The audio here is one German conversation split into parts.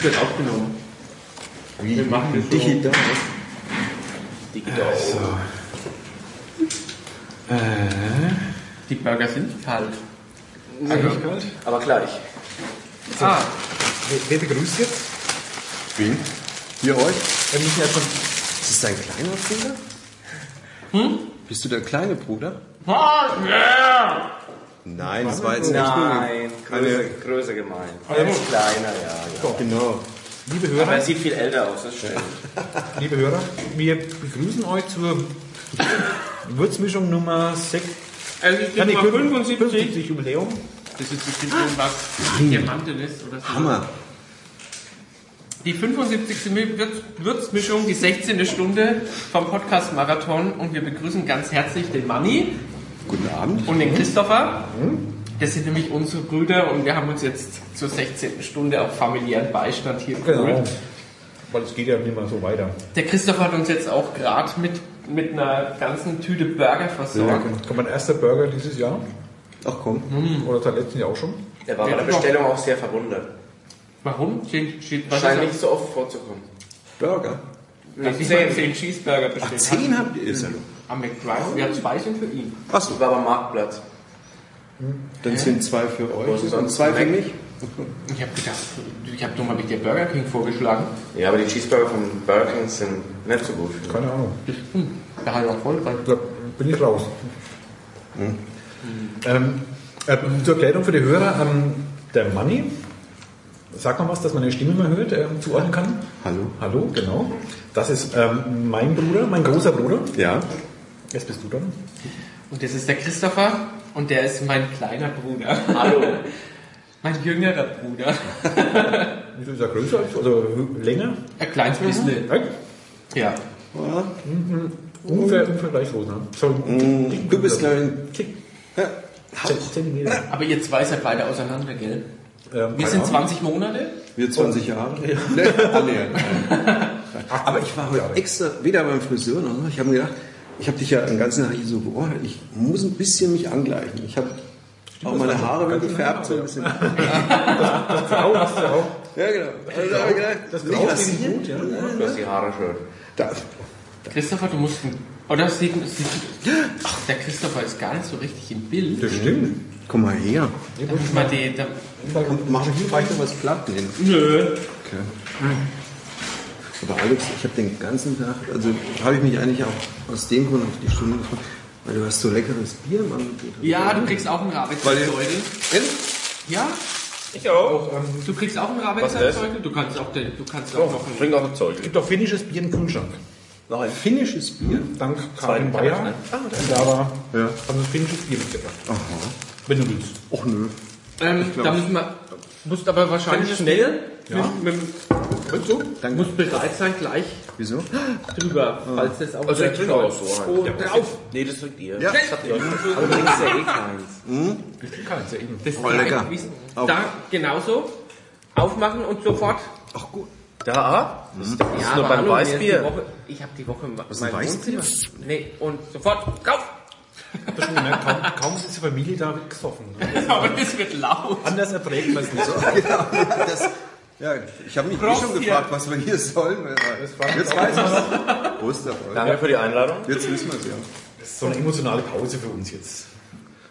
Wird aufgenommen. Wie? Wir machen das so. Digital. Digital. Die Burger sind kalt. Eigentlich kalt. Aber gleich. Ah, Wer, wer begrüßt jetzt? Wen? Hier euch? Wir müssen erst mal Ist das dein kleiner Bruder? Hm? Bist du der kleine Bruder? ah yeah. Nein, das war jetzt Nein, nur Größe. Größe gemeint. Er ist kleiner, ja. ja. Genau. liebe Aber Hörer, er sieht viel älter aus, das stimmt. liebe Hörer, wir begrüßen euch zur Würzmischung Nummer 6. Also ich bin Nummer 75. 75 Jubiläum. Das ist bestimmt irgendwas Diamanten ist oder so. Hammer. Die 75. Würz- Würzmischung, die 16. Stunde vom Podcast Marathon und wir begrüßen ganz herzlich den Manni Guten Abend. und den Christopher. Das sind nämlich unsere Brüder und wir haben uns jetzt zur 16. Stunde auf familiären Beistand hier Genau. geholt. Weil es geht ja nicht mehr so weiter. Der Christopher hat uns jetzt auch gerade mit, mit einer ganzen Tüte Burger versorgt. Kommt mein erster Burger dieses Jahr? Ach komm. Oder seit letzten Jahr auch schon? Er war bei der Bestellung auch sehr verwundert. Warum? Steht, steht, was Scheint ist nicht so oft vorzukommen. Burger. das? Dass jemand 10 Cheeseburger Ach, bestellt zehn habt ihr? Ist ja Am McDrive. Ja, zwei sind für ihn. Achso, Das war aber Marktplatz. dann sind zwei für euch Und zwei für mich. Ich habe gedacht, ich habe nur mal mit der Burger King vorgeschlagen. Ja, aber die Cheeseburger von Burger King sind nicht so gut. Keine Ahnung. Da halt auch voll. Da bin ich raus. Ähm, äh, zur Erklärung für die Hörer, ähm, der Manni, sag mal was, dass man eine Stimme mal hört, ähm, zuordnen kann. Hallo. Hallo, genau. Das ist ähm, mein Bruder, mein großer Bruder. Ja. Jetzt bist du dran. Und das ist der Christopher und der ist mein kleiner Bruder. Hallo. Mein jüngerer Bruder. Wieso ist er größer als, also länger? Ein kleines bisschen. Ja. Ja. Ungefähr, ungefähr gleich groß, ne? So, Mm, Du bist gleich ein Tick, Ja. Zentimeter. Aber ihr zwei seid beide auseinander, gell? Ähm, Wir sind Ahnung. 20 Monate. Wir 20 Jahre? Ne, annähernd. Aber ich war heute extra weder beim Friseur noch so. Ich habe mir gedacht, ich habe dich ja den ganzen Tag hier so beobachtet. Ich muss ein bisschen mich angleichen. Ich habe auch meine Haare wieder gefärbt. So ein bisschen. Frau hast du auch. Ja, genau. Also habe ich gedacht, Das nicht Grau sieht gut, ja. Du hast die Haare schön. Da, Christopher, du musst. ein- Oder sieht, sieht Ach, der Christopher ist gar nicht so richtig im Bild. Das stimmt. komm mal her. Muss man die, da, Und mach hier vielleicht noch was platt nehmen. nö. Okay. Aber Alex, ich habe den ganzen Tag, also habe ich mich eigentlich auch aus dem Grund auf die Stunde gefreut, weil du hast so leckeres Bier im Angebot. Ja, du kriegst auch einen Weil Rabetzerzeugel. Ehrlich? Ja, Ich auch. Ähm, du kriegst auch einen Was Rabetzerzeugel. Du kannst auch, den, du kannst auch noch einen. Trink auch ein Zeug. es gibt auch finnisches Bier im Kühlschrank. Noch ein. Finnisches Bier? Dank Karin Bayer. Ne? Und da war, Ja. haben wir finnisches Bier mitgebracht. Aha. Wenn du willst. Och nö. Ähm, da müssen wir. Musst aber wahrscheinlich schnell. Ja. Mit, mit, Willst du? Danke. musst bereit sein, gleich Wieso? drüber, falls das auch Also ich trinke auch so. Oh, Ja, drauf. Nee, das trinkt ihr. Ja. Das habt ihr. Aber du trinkst ja eh keins. Keins, ja eben. Das ist Oh, lecker. Da genauso. Aufmachen und sofort. Ach gut. Da? Das ist, das ist Ja, nur aber beim ist Weißbier. Woche, ich habe die Woche ist ein mein Weißbier? Wohnzimmer. Nee, und sofort. Kauf! Das schon gemerkt, kaum, kaum ist die Familie da wird gesoffen. Aber das wird laut. Anders erträgt man es nicht. Das, ja, ich habe mich eh schon gefragt, was wir hier sollen. Jetzt weiß ich es. Prost euch. Danke für die Einladung. Jetzt wissen wir es ja. Das ist so eine emotionale Pause für uns jetzt.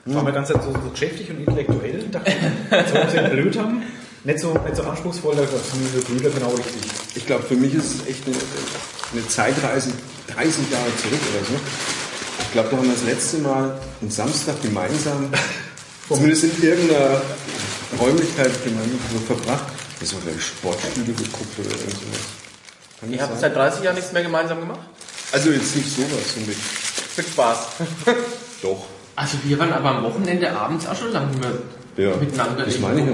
Das waren wir ganz so, so geschäftig und intellektuell. Dachte, jetzt wollen wir uns blöd haben. Nicht so, nicht so anspruchsvoll, da sind diese Brüder genau richtig. Ich glaube, für mich ist es echt eine, eine Zeitreise 30 Jahre zurück oder so. Ich glaube, da haben wir das letzte Mal am Samstag gemeinsam, zumindest in irgendeiner Räumlichkeit gemeinsam so verbracht. Das war gleich Sportspiele geguckt oder irgend sowas. Kann Ihr habt sein? seit 30 Jahren nichts mehr gemeinsam gemacht? Also jetzt nicht sowas so mit. Mit Spaß. Doch. Also wir waren aber am Wochenende abends auch schon lange Ja. miteinander Das meine ich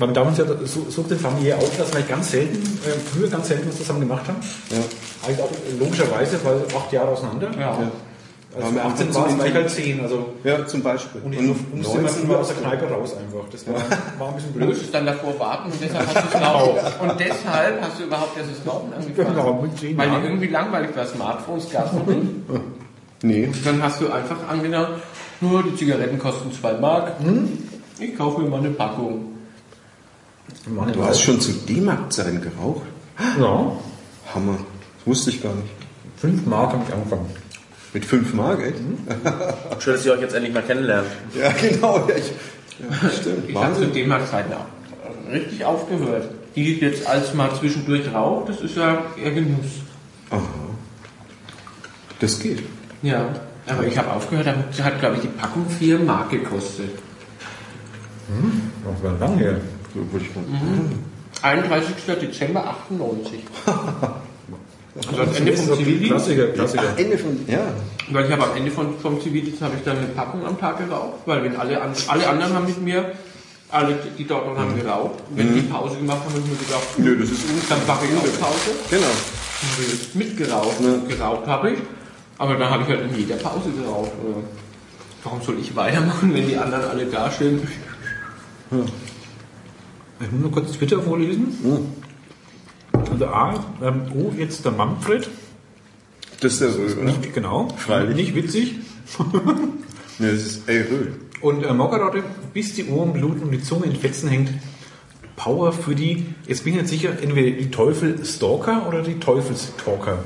wir damals ja so, so den familiär auf, dass wir ganz selten, äh, früher ganz selten was zusammen gemacht haben. Ja. Eigentlich auch logischerweise, weil acht Jahre auseinander. Ja. Ja. Als Waren wir wir 18 einfach waren, so war ich halt 10. Also, ja, zum Beispiel. und, und, und 19 war aus der Kneipe raus einfach. Das war, war ein bisschen Du blöd. musstest dann davor warten und deshalb hast du es laufen. Und deshalb hast du überhaupt erst das Laufen angefangen. Genau, mit zehn Weil dir irgendwie langweilig war, Smartphones gab es nicht. Nee. Und dann hast du einfach angenommen, nur die Zigaretten kosten 2 Mark. Ich kaufe mir mal eine Packung. Mann, Du hast schon zu D-Mark-Zeiten geraucht? Ja, Hammer. Das wusste ich gar nicht. 5 Mark habe ich angefangen. Mit 5 Mark, echt? Schön, dass ihr euch jetzt endlich mal kennenlernt. Ja, genau. Ja, ich, ja, stimmt. Ich habe zu. D-Mark-Zeiten auch richtig aufgehört. Die jetzt als mal zwischendurch raucht, das ist ja eher Genuss. Aha. Das geht. Ja, aber ich habe aufgehört, da hat, glaube ich, die Packung 4 Mark gekostet. Das war lang her. Mal. 31. Dezember 98. Also am Ende vom Zivildienst, Klassiker, Klassiker. Ach, Ende von. Ja. weil ich habe am Ende von, vom Zivildienst habe ich dann eine Packung am Tag geraucht, weil wenn alle, alle anderen haben mit mir, alle, die dort noch haben geraucht, wenn die Pause gemacht haben, habe ich mir gedacht, Nö, das ist dann mache ich auch Pause. Genau. mitgeraucht. Geraucht habe ich, aber dann habe ich halt in jeder Pause geraucht. Warum soll ich weitermachen, wenn die anderen alle dastehen? Ich muss nur kurz Twitter vorlesen. Also A, ähm, oh, jetzt der Manfred. Das ist der Röhl, oder? Nicht, genau. Freilich. Nicht witzig. Nee, das ist ey, Röhl. Und äh, Mokkarotte, bis die Ohren bluten und die Zunge in Fetzen hängt. Power für die, jetzt bin ich nicht sicher, entweder die Teufel-Stalker oder die Teufelstalker.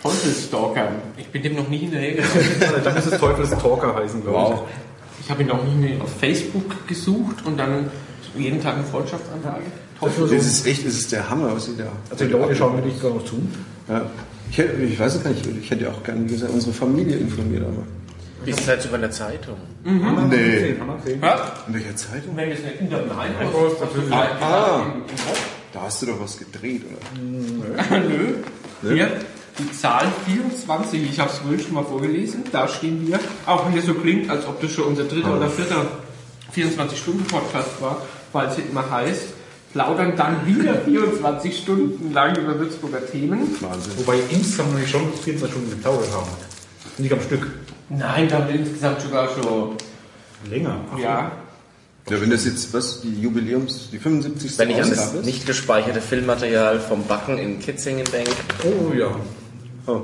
Teufelstalker. Ich bin dem noch nie hinterhergegangen. Also, dann muss es Teufelstalker heißen, glaube Wow. Ich habe ihn noch nie mehr auf Facebook gesucht und dann jeden Tag eine Freundschaftsanfrage. Teufel. Das ist echt, das ist der Hammer, was sie da. Also die Leute schauen mir nicht gar noch zu. Ja. Ich, hätte, ich weiß es gar nicht, ich hätte auch gerne gesagt, unsere Familie informiert, aber. Wie ist das über eine Zeitung? Nee. Haben wir gesehen. Ja, In welcher Zeitung? eine Internet Post, natürlich. Ah. Da hast du doch was gedreht, oder? Nö. Hier, die Zahl 24, ich habe es vorhin schon mal vorgelesen, da stehen wir, auch wenn es so klingt, als ob das schon unser dritter oder vierter 24-Stunden-Podcast war, weil es immer heißt, plaudern dann wieder 24 Stunden lang über Würzburger Themen. Wahnsinn. Wobei insgesamt nicht schon 14 Stunden geplaudert haben. Nicht am Stück. Nein, da haben wir insgesamt sogar schon, Länger. ja, Ja, wenn das jetzt, was, die Jubiläums, die 75. Wenn ich an das ist? nicht gespeicherte Filmmaterial vom Backen in Kitzingen denke, Oh ja. Oh.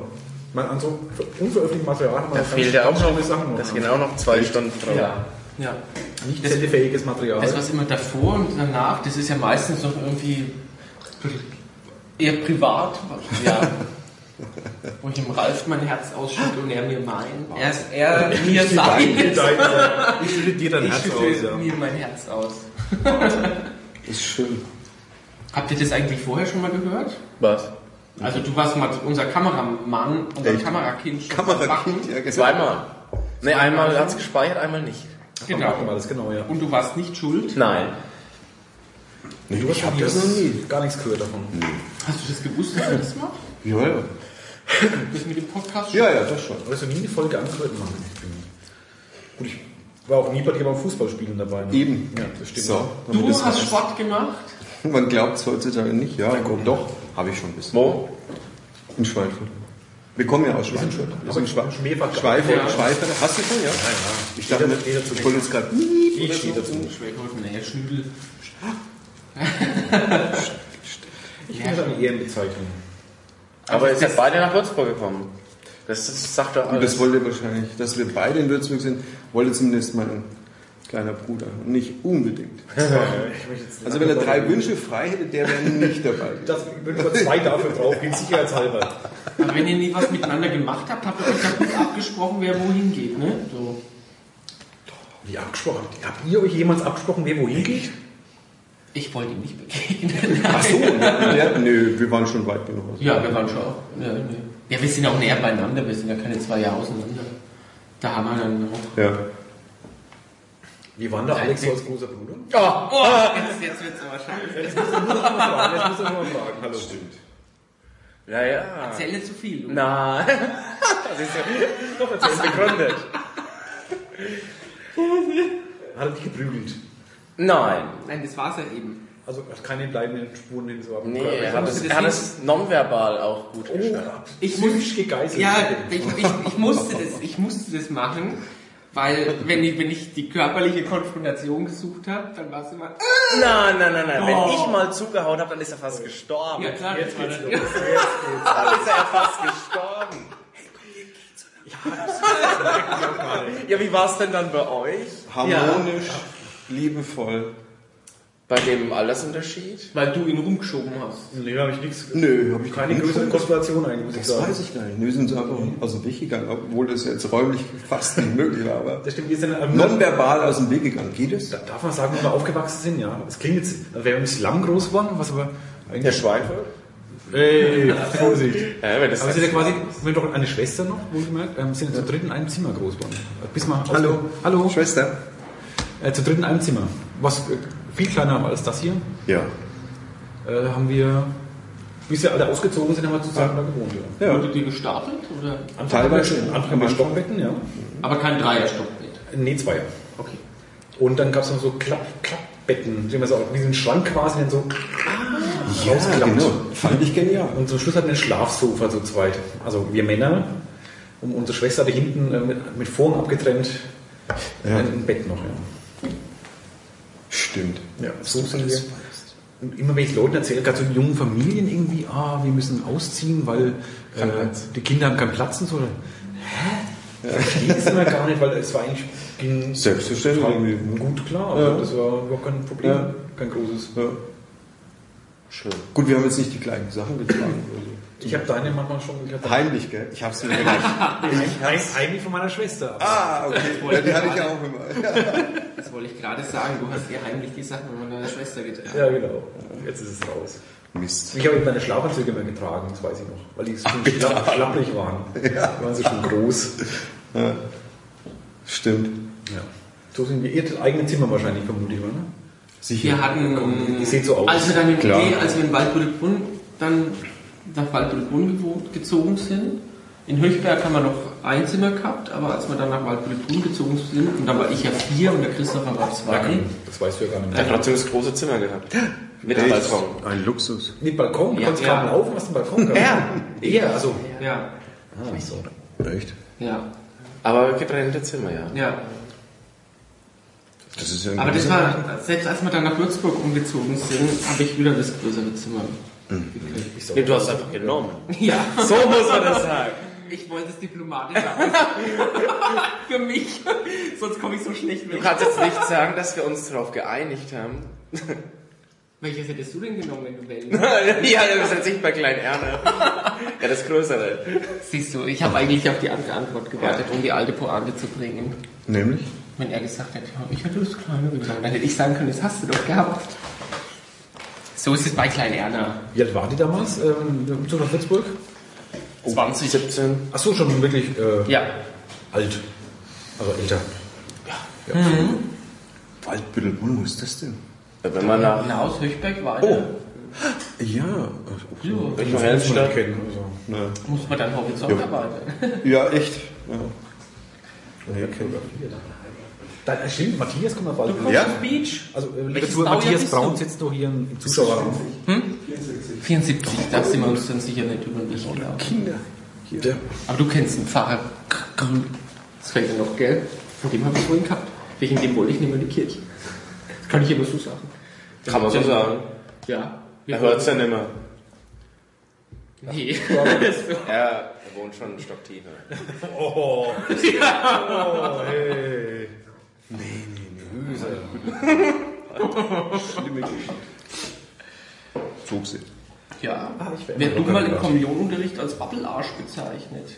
Man, an so unveröffentlichtem Material haben wir da fehlt ja auch noch, Sachen das gehen auch noch zwei Stunden drauf. ja, ja. Nicht sendefähiges Material. Das, was immer davor und danach, das ist ja meistens noch irgendwie eher privat. Ja. Wo ich dem Ralf mein Herz ausschütte und er mir mein. Er, ist- er mir sagt. Ich schütte dir dein Ich Herz aus, ja. mir mein Herz aus. Ist schön. Habt ihr das eigentlich vorher schon mal gehört? Was? Also du warst mal unser Kameramann, unser Echt? Kamerakind. Kamerakind, ja, genau. Zweimal. Ne, einmal hat es gespeichert, einmal nicht. Genau. Das genau, ja. Und du warst nicht schuld. Nein. Nee, ich hab das noch nie. Gar nichts gehört davon. Hast du das gewusst, dass du das machst? Ja, ja. Das mit dem Podcast? Ja, ja, das schon. Aber hast du nie eine Folge angehört? Nein. Gut, ich war auch nie bei dir beim Fußballspielen dabei. Ne? Eben. Ja, das stimmt. So, Du das hast. Sport gemacht. Man glaubt es heutzutage nicht. Ja, doch. Habe ich schon ein bisschen. Wo? In Schweinfurt. Wir kommen ja aus Schweinfurt. Wir sind Schwe schon. Ja. Schweinfurt. Hast du schon, ja? Ja, ja. Ich dachte, ich wollte jetzt gerade. Ich stehe dazu. Geholfen, naja, Schnüdel. Ich finde das eine Ehrenbezeichnung. Aber ihr seid beide nach Würzburg gekommen. Das, das sagt doch Und alles. das wollte wahrscheinlich, dass wir beide in Würzburg sind, wollte zumindest mein kleiner Bruder. Und nicht unbedingt. Also wenn er drei Wünsche frei hätte, der wäre nicht dabei. Das würden wir zwei dafür draufgehen, sicherheitshalber. Aber wenn ihr nie was miteinander gemacht habt, habt ihr euch ja gut abgesprochen, wer wohin geht, ne? So. Wie abgesprochen? Habt ihr euch jemals abgesprochen, wer wohin geht? Ich wollte ihm nicht begegnen. Ach so, ja, nö, wir waren schon weit genug. aus. Ja, wir waren schon auch. Ja, nee. ja, wir sind auch näher beieinander, wir sind ja keine zwei Jahre auseinander. Da haben wir dann auch. Ja. Wie war denn da Alex so als großer Bruder? Oh, jetzt, jetzt wird's aber scheiße. Jetzt muss ich noch mal fragen. Hallo. Stimmt. Ja, ja. Erzähl nicht zu viel. Du. Nein. Das ist ja das ist begründet. Hat er dich geprügelt? Nein. Nein, das war's ja eben. Also hat keine bleibenden Spuren in so einem Nee, Körper. er hat es, das er hat es nonverbal auch gut Oh, gestellt. Ich psychisch gegeißelt. Ja, ich, ich, ich, musste das, ich musste das machen, weil wenn ich, wenn ich die körperliche Konfrontation gesucht habe, dann war es immer. Nein, nein, nein, nein. Oh. Wenn ich mal zugehauen habe, dann ist er fast gestorben. Ja klar, Jetzt geht's los. Jetzt geht's. Dann ist er ja fast gestorben. Ja, wie war es denn dann bei euch? Harmonisch, liebevoll. Bei dem Altersunterschied? Weil du ihn rumgeschoben hast. Nee, da habe ich nichts. Nö, habe ich Keine größere Konstellation eigentlich, muss ich Das sagen. weiß ich gar nicht. Nö, sind sie einfach aus dem Weg gegangen, obwohl das jetzt räumlich fast nicht möglich war. Aber Das stimmt, wir sind ähm, nonverbal aus dem Weg gegangen. Geht es? Da darf man sagen, wo wir aufgewachsen sind, ja. Es klingt jetzt, wären wir im Slum groß geworden, was aber Der eigentlich. Schweinfurt? Ey, Vorsicht. Ja, wenn das Aber wir sind ja quasi, wir haben doch eine Schwester noch, wohlgemerkt, ähm, sind zu dritt in einem Zimmer groß geworden. Bis mal Hallo. Hallo. Schwester? Äh, zu dritt in einem Zimmer. Was äh, viel kleiner als das hier. Ja. Äh, haben wir, bis wir alle ausgezogen sind, haben wir zusammen da gewohnt. Ja. Ja. Wurdet ihr gestapelt? Oder? Anfang Teilweise. Wir, Anfang wir Stockbetten, ja. Aber kein Dreierstockbett. Nee, Zweier. Okay. Und dann gab es noch so Klapp, Klappbetten, wie man so, wie so ein Schrank quasi, dann so Ja, rausklappt. genau. Fand ich genial. Und zum Schluss hatten wir ein Schlafsofa zu zweit. Also wir Männer. Und unsere Schwester hatte hinten äh, mit, mit Vorhang abgetrennt Ja. ein, ein Bett noch. Ja. Stimmt. Ja, so sind wir. Und immer wenn ich Leuten erzähle, gerade so jungen Familien irgendwie, ah, wir müssen ausziehen, weil äh, die Kinder haben keinen Platz und so. Hä? Ich verstehe das immer gar nicht, weil es war eigentlich ging Selbstverständlich. gut klar. Also Ja. Das war überhaupt kein Problem, Ja. kein großes. Ja. Schön. Gut, wir haben jetzt nicht die gleichen Sachen getragen. Ich habe deine manchmal schon. Also. Heimlich, gell? Ich hab's mir gedacht. Heim- heimlich von meiner Schwester. ah, okay. Ja, die hatte ich ja auch immer. Ja. Das wollte ich gerade sagen. Du hast dir heimlich die Sachen von deiner Schwester getragen. Ja, genau. Jetzt ist es raus. Mist. Ich habe eben meine Schlafanzüge mehr getragen, das weiß ich noch, weil die schon schlapp, schlapprig waren. Die waren sie schon groß. Stimmt. Ja. So sind wir. Ihr hattet eigene Zimmer wahrscheinlich, vermute ich, oder? Sicher. Wir hatten, Die sieht so aus. als wir dann in Klar. Idee, als wir in Waldbüttelbrunn dann nach gewohnt, gezogen sind, in Höchberg haben wir noch ein Zimmer gehabt, aber als wir dann nach Waldbüttelbrunn gezogen sind, und da war ich ja vier und der Christopher war zwei, Das weißt du ja gar nicht Er mehr. hat trotzdem das große Zimmer gehabt. Mit Echt? Balkon. Ein Luxus. Mit Balkon? Du Ja, konntest ja. kaum laufen, hast einen Balkon gehabt. Ja. Eher, also. ja, Ah, so. Echt? ja, Aber getrennte Zimmer, ja. ja. Das ist ja ein Aber das war, selbst als wir dann nach Würzburg umgezogen sind, habe ich wieder das größere Zimmer gekriegt. Nee, du hast es einfach genommen. Ja. So muss man das sagen. Ich wollte es diplomatisch aus. Für mich. Sonst komme ich so schlecht Du weg. kannst jetzt nicht sagen, dass wir uns darauf geeinigt haben. Welches hättest du denn genommen, wenn du wählen ja, das ist jetzt nicht bei Klein Erne. Ja, das Größere. Siehst du, ich habe eigentlich auf die andere Antwort gewartet, um die alte Pointe zu bringen. Nämlich? Wenn er gesagt hätte, ja, ich hätte das Kleinere genommen, dann hätte ich sagen können, das hast du doch gehabt. So ist es bei Klein Erna. Wie alt war die damals? Ähm, der Umzug nach Würzburg? 20. 17. Ach so, schon wirklich äh, Ja. alt. Also älter. Waldbüttelbrunn, wo ist das denn? Wenn man nach Hinaus, Höchberg weiter. Oh. Ja. Ach, Ja. Man Helmstadt. nicht kennen. Also. Na. Muss man dann Horizont Ja. arbeiten. Ja, echt. Ja. Nee, okay. Da, äh, stimmt, Matthias kommt mal bald. Du kommst Ja. Beach. Also, äh, Zuhörer, Baujahr Matthias Braun sitzt noch hier im Zuschauerraum. 74, da sind wir uns dann sicher nicht über den Weg gelaufen. Kinder. Ja. Aber du kennst den Pfarrer Grün. Das fällt dir noch, gell? Von dem habe ich vorhin gehabt. Wegen dem wollte ich nicht mehr in die Kirche. Das kann ich immer so sagen. Kann man so sagen. Ja. Er hört es ja nicht mehr. Nee. Er, er wohnt schon einen Stock tiefer. Oh, hey. Zog sie. ja. Wer immer du mal im. Kommunionunterricht als Babbelarsch bezeichnet.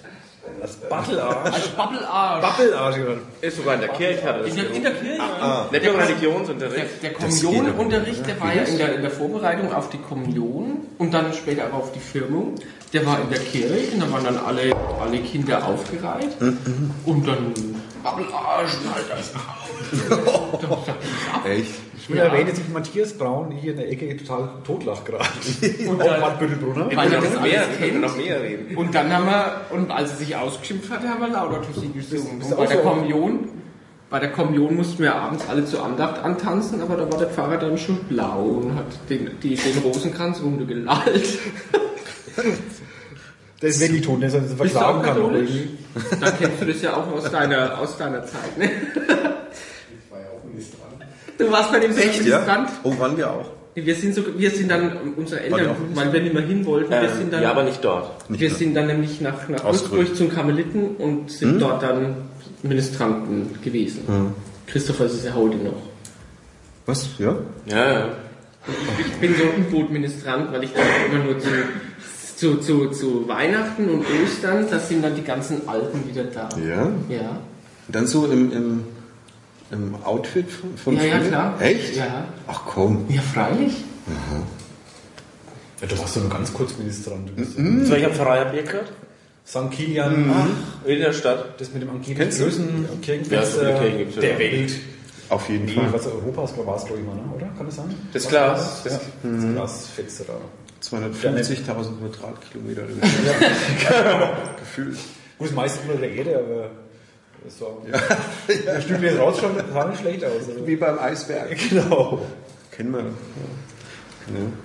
Das Battelarsch. Als Babbelarsch. Babbelarsch. Ist sogar in der Kirche, hat das In der, in der Kirche. Nicht nur Der, Religionsunterricht. der Kommunionunterricht, der war ja in der, in der Vorbereitung auf die Kommunion und dann später aber auf die Firmung. Der war in der Kirche und da waren dann alle, alle Kinder aufgereiht und dann Und halt das Echt? Ich will erwähnen, dass sich Matthias Braun hier in der Ecke total totlacht gerade. Und Auch dann- Bad Büttelbrunner. Weil er das mehr, alles wir können kennt. noch mehr reden. Und dann haben wir, und als er sich ausgeschimpft hatte, haben wir lauter Tussi gesungen. Bist Und bei der so? Kommunion, bei der Kommunion mussten wir abends alle zur Andacht antanzen, aber da war der Pfarrer dann schon blau und hat den, die, den Rosenkranz runtergelallt. Der ist tot, der verklagen auch kann. katholisch? irgendwie. Da kennst du das ja auch aus deiner, aus deiner Zeit, ne? Du warst bei dem Echt, ja? Ministrant. Oh, waren wir auch. Wir sind so, wir sind dann, unsere War Eltern, auch weil wir nicht mehr hin wollten, wir sind dann, Ähm, ja, aber nicht dort. Nicht wir mehr. sind dann nämlich nach, nach Würzburg zum Karmeliten und sind dort dann Ministranten gewesen. Christopher ist es ja heute noch. Was? Ja? Ja, ja. Ich bin so ein U-Boot-Ministrant, weil ich dann immer nur zu, zu, zu, zu Weihnachten und Ostern, da sind dann die ganzen Alten wieder da. Ja. Ja. Dann so im, im, im Outfit von, von Ja, ja, früher? klar. Echt? Ja. Ach komm. Ja, freilich. Ja, du warst doch nur ganz kurz Ministrant. Mhm. So, ich habe Pfarrerbier gehört. St. Kilian, In der Stadt. das mit dem angeblich Kennst du? größten Ja, Kirchenfest so viele äh, gibt's ja. der Welt. Auf jeden Nee, Fall. was Europas war es, glaube ich mal, ne? oder? Kann das sein? Das Glas. Das, Das- ja, das Glasfenster da. 250.000 Quadratkilometer. oder Gefühlt. Gut, ist meistens unter der Erde, aber so. Ja. Der Stück jetzt rausschaut, sah nicht schlecht aus. Also. Wie beim Eisberg. Genau. Kennen wir. Ja.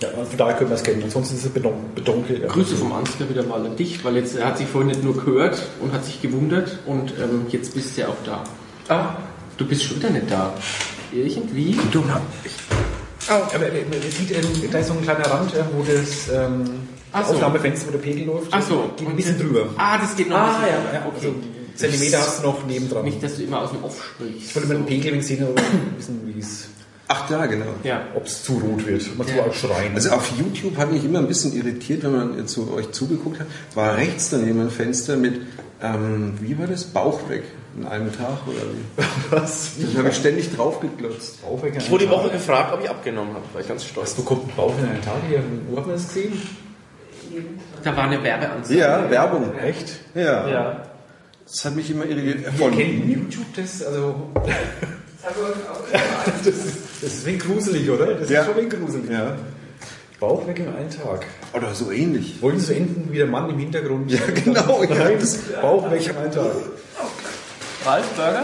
Ja, von daher können wir es kennen. Ansonsten ist es Betonkel. Ja. Grüße vom Ansgar wieder mal an dich, weil jetzt er hat sich vorhin nicht nur gehört und hat sich gewundert und ähm, jetzt bist du ja auch da. Ah. Du bist schon wieder nicht da. Irgendwie. Aber man sieht, ähm, da ist so ein kleiner Rand, ja, wo das ähm, so. Aufnahmefenster, wo der Pegel läuft. Ach so. Geht ein bisschen drüber. Ah, das geht noch ein bisschen. ja, okay. Also Zentimeter hast du noch nebendran. Nicht, dass du immer aus dem Off sprichst. ich wollte mit dem Pegel sehen, aber wissen, wie es, Ach da, genau. Ja. ob es zu rot wird. Man Ja. zu auch schreien. Also auf YouTube hat mich immer ein bisschen irritiert, wenn man so euch zugeguckt hat, war rechts daneben ein Fenster mit, ähm, wie war das? Bauch weg in einem Tag oder wie? was? Da habe ich ständig drauf geglotzt. Bauchweg Ich wurde die Woche gefragt, ob ich abgenommen habe. War ich ganz stolz. Was bekommt ein Bauch in einen Tag hier? Wo hat man das gesehen? Da war eine Werbeanzeige. Ja, Werbung. Echt? Ja. Ja. Das hat mich immer irritiert. Von kennen YouTube das, also. das, ist, das ist wenig gruselig, oder? Das Ja. ist schon wenig gruselig. Ja. Bauch weg in einen Tag. Oder so ähnlich. Wollen Sie so enden wie der Mann im Hintergrund? Ja, genau, ja. Nein, Bauch weg in einen Tag. Ralf Burger?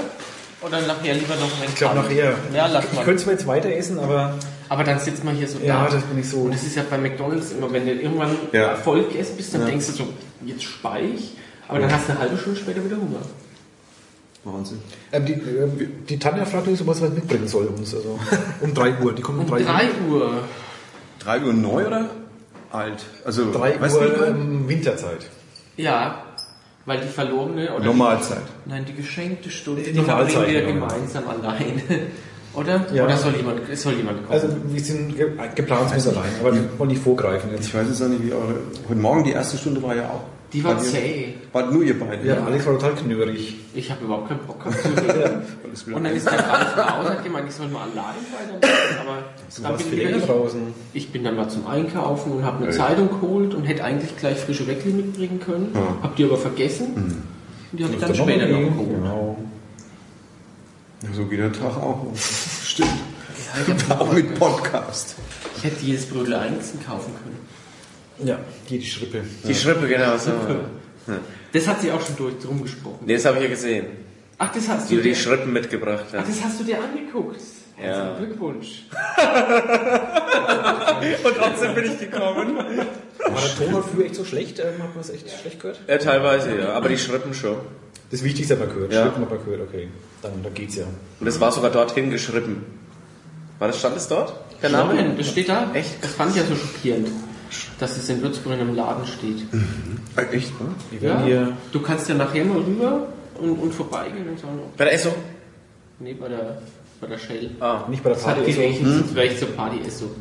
Oder nachher lieber noch ein Ich glaube nachher. Ja, lass Ich mal. könnte zwar jetzt weiter essen, aber Aber dann sitzt man hier so ja, da. das bin ich so. Und das ist ja bei McDonalds immer, wenn du irgendwann Ja. voll gegessen bist, dann denkst du so, jetzt speich ich. Aber dann hast du eine halbe Stunde später wieder Hunger. Wahnsinn. Ähm, die, ähm, die Tanja fragt uns, was wir mitbringen soll uns. Also um 3 Uhr. Die kommen um Um 3 Uhr. 3 Uhr. 3 Uhr neu oder alt? Also, 3 weißt du, Uhr ähm, Winterzeit. Ja, weil die verlorene oder Normalzeit. Die, nein, die geschenkte Stunde, Die die verbringen wir genau. gemeinsam alleine. Oder? Ja. Oder soll jemand, es soll jemand kommen? Also wir sind ge geplant bis allein, aber wir wollen nicht vorgreifen jetzt. Ich weiß jetzt auch nicht, wie eure. Heute Morgen die erste Stunde war ja auch. Die war zäh. Wart nur ihr beide. Ja, Alex war total knörig. Ich habe überhaupt keinen Bock gehabt wieder Und dann ist der Ralf Hause, hat gemeint, ich soll mal allein weitermachen, aber Du dann bin ich, draußen. ich bin dann mal zum Einkaufen und habe eine Zeitung geholt und hätte eigentlich gleich frische Weckli mitbringen können. Ja. Hab die aber vergessen. Und die habe ich dann später noch geholt. Genau. So geht der Tag auch. Stimmt. auch mit Podcast. Ich hätte jedes Brödel einzeln kaufen können. Ja, die, die Schrippe. Die Schrippe, genau so. Das hat sie auch schon durch drum gesprochen. Nee, das habe ich ja gesehen. Ach, das hast Wie du die dir, Schrippen mitgebracht ach, hast. das hast du dir angeguckt. Ja. Herzlichen Glückwunsch. Und trotzdem bin ich gekommen. War der Ton früher echt so schlecht? Ähm, hat man es echt schlecht gehört? Ja, teilweise, ja. Aber die Schrippen schon. Das Wichtigste man gehört. Ja. Schrippen hat man gehört, okay. Dann, dann geht's ja. Und das war sogar dorthin geschrippen. War das, stand es dort? Der Name? Nein, das steht da. Echt? Das fand ich ja so schockierend, dass es in Würzburg in einem Laden steht. Äh, Echt, ne? Ja, du kannst ja nachher mal rüber und, und vorbeigehen und sagen, Bei der Esso? nee, bei der, bei der Shell. Ah. nicht bei der Party. die Also, welche, wäre ich zur Party esso.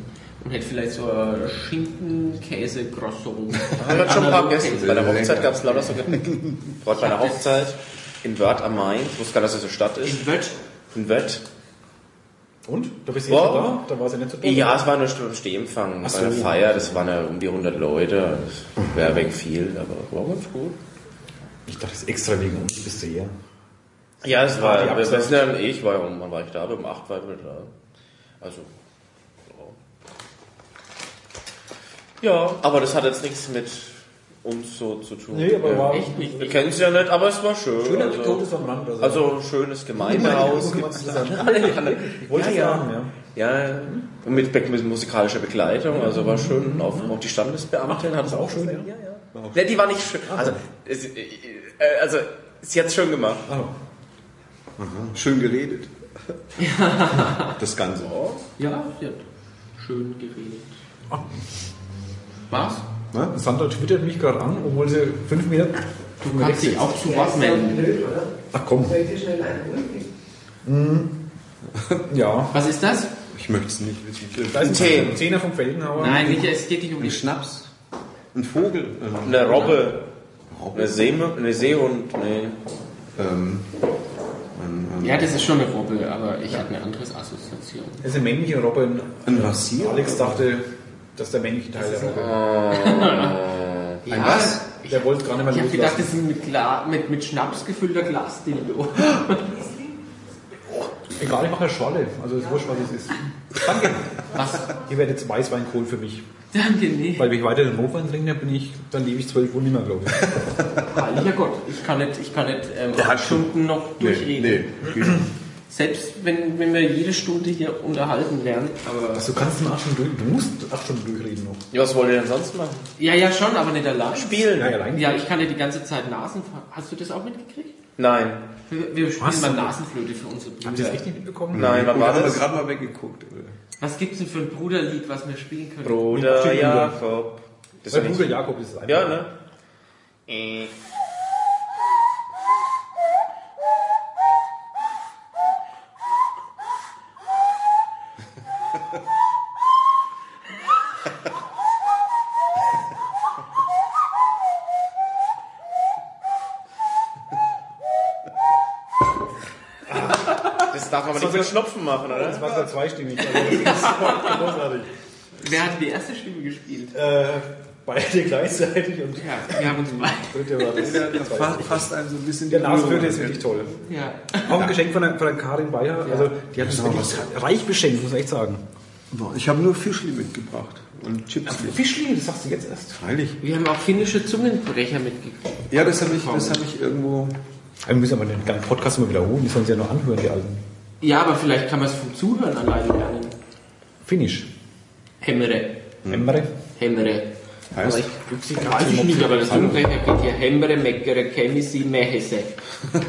Und hätte vielleicht so äh, Schinken, Käse, Croissant. Haben wir schon ein paar. Käse. Bei der Hochzeit gab es lauter so Gepäck. Gerade bei einer Hochzeit in Wörth am Main. Ich wusste gar nicht, dass das eine Stadt ist. In Wött. In Wörth. Und? Da bist du Wow. jetzt schon da? Da war es ja nicht so toll. Ja, es war nur ein Stehempfang. Bei einer so. Feier, das waren ja um die 100 Leute. Das wäre weg viel, aber war ganz gut. Ich dachte, das ist extra wegen uns. Bist du her? Ja, es war, abgesagt. wissen ja, ich war ja um, wann war ich da? Aber um 8 war ich wieder da. Also, ja. Ja, aber das hat jetzt nichts mit uns so zu tun. Nee, aber war Echt nicht. Wir kennen es ja nicht, aber es war schön. Schöne also, Anekdote ist am Rand. Also, also schönes Gemeindehaus. Gibt's da. ich wollte ja, ja. sagen, ja. Ja, und mit, mit musikalischer Begleitung, also war schön. Auch, auch die Standesbeamtin hat es auch schön. Ja, ja. Ne, die war nicht schön. Also, es, äh, also sie hat es schön gemacht. Ah, Schön geredet. Das Ganze. Ja, sie hat schön geredet. Was? Ne? Sandra twittert mich gerade an, obwohl sie fünf Meter Du kannst dich auch zu Wort melden. Ach komm. Soll ich dir schnell einen holen? Ja. Was ist das? Ich möchte es nicht wissen. Da ist ein Tee. Zehner- vom Felgenhauer. Nein, nicht, es geht nicht um Ein die Schnaps. Ein Vogel. Ähm, Eine Robbe. Robbe. Eine, Seeme, eine Seehund. Nee. ähm, Ja, das ist schon eine Robbe, aber ich hatte eine andere Assoziation. Das ist eine männliche Robbe. ein Rasier. Alex dachte, das ist der männliche Teil der Robbe. Ja, Ein was? Der wollte gar nicht mehr Ich habe gedacht, das ist ein mit, Gla mit, mit Schnaps gefüllter Glasdildo. Egal, ich mache eine Schorle. Also ist wurscht, was es ist. Danke. Was? Ihr werdet jetzt Weißweinkohl für mich. Danke, nee. Weil wenn ich weiter den Rotwein trinke, dann bin ich, dann lebe ich zwölf Uhr nicht mehr, glaube ich. Heiliger Gott, ich kann nicht, ich kann nicht ähm, Stunden noch Nee, durchreden. nee. nicht. Selbst wenn, wenn wir jede Stunde hier unterhalten werden. Aber Also du kannst nur acht Stunden durch, du musst acht Stunden durchreden noch. Ja, was wollt ihr denn sonst machen? ja, ja, schon, aber nicht allein. Spielen? Ja, allein. Ja, ich kann ja die ganze Zeit Nasen. Hast du das auch mitgekriegt? Nein. Wir, wir spielen Was? mal Nasenflöte für unsere Habt ihr Brüder. das echt nicht mitbekommen? Nein, wann war haben wir das? gerade mal weggeguckt. Was gibt's denn für ein Bruderlied, was wir spielen können? Bruder Jakob. Das Bruder. Jakob ist es einfach. Ja, ne? Äh. Nicht mit Schnupfen machen, oder? Das war sogar zweistimmig. Also das ist großartig. Wer hat die erste Stimme gespielt? Äh, beide gleichzeitig und Ja, wir haben uns beide. das. Das fa- fasst einem so ein bisschen Der die Nasenflöte Rührung ist wirklich toll. Ja. Auch ein Geschenk von der, von der Karin Bayer. Also, die hat uns Ja, wirklich reich beschenkt, muss man echt sagen. Ich habe nur Fischli mitgebracht und Chips. Fischli, das sagst du jetzt erst. Freilich. Wir haben auch finnische Zungenbrecher mitgekriegt. Ja, das habe ich, das hab ich irgendwo. Wir müssen aber den ganzen Podcast mal wiederholen, die sollen sie ja noch anhören, die alten. Ja, aber vielleicht kann man es vom Zuhören alleine lernen. Finnisch. Hemmere. Emmere. Hemmere. Heißt? Aber ich, ich weiß ich nicht, aber der Zungenbrecher geht hier Hemmere, Meckere, Chemisi, Mehese.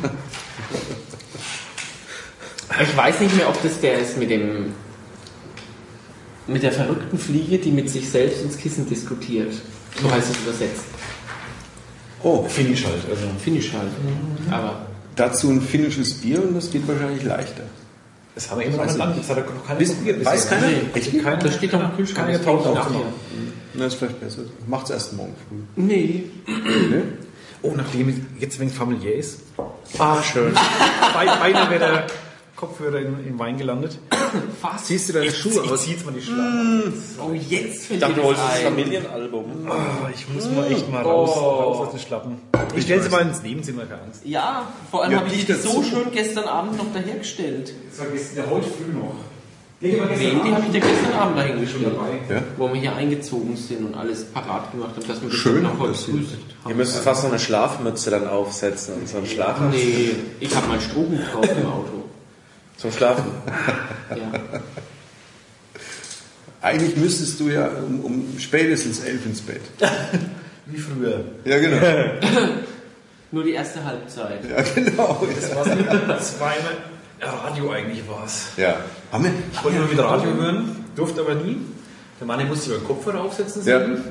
Ich weiß nicht mehr, ob das der ist mit dem mit der verrückten Fliege, die mit sich selbst ins Kissen diskutiert. So heißt es übersetzt. Oh, Finnisch halt. Also. Finnisch halt. Aber dazu ein finnisches Bier und das geht wahrscheinlich leichter. Das haben wir immer noch Land. Das hat noch keiner Wiss- probiert. weiß keiner? Nee. Echt? Keiner. das steht doch im Kühlschrank. Das ich auch nachher. Na, ist vielleicht besser. Macht's erst morgen früh. Nee. Oh, nachdem es jetzt wenn es familiär ist, Ah, schön. be- beinahe wäre der Kopfhörer im, im Wein gelandet. Fast. Ziehst du deine Ich, Schuhe ich aus? zieh jetzt mal die Schlappen. Oh, jetzt Ich du holst das ein. Familienalbum. Oh, ich muss mal echt mal raus, raus aus den Schlappen. Ich stelle sie mal ins Nebenzimmer, keine Angst. Ja, vor allem Ja, habe ich die so schön gestern Abend noch dahergestellt. Das war gestern, ja, heute früh noch. Wen, die habe ich dir gestern Abend dahingestellt. Ja? Wo wir hier eingezogen sind und alles parat gemacht haben, dass wir das Schön noch heute passiert. frühstückt Ihr haben. müsst fast so eine Schlafmütze dann aufsetzen und so einen Schlaf Nee, ich habe meinen Strohhut drauf im Auto. Zum Schlafen. Ja. Eigentlich müsstest du ja um, um spätestens elf ins Bett. Wie früher. Ja, genau. Nur die erste Halbzeit. Ja, genau. Das war zweimal Radio eigentlich war es. Ja. Haben wir? Ich wollte immer wieder Radio hören, durfte aber nie. Der Mann der musste über den Kopfhörer aufsetzen. Ja. sehen.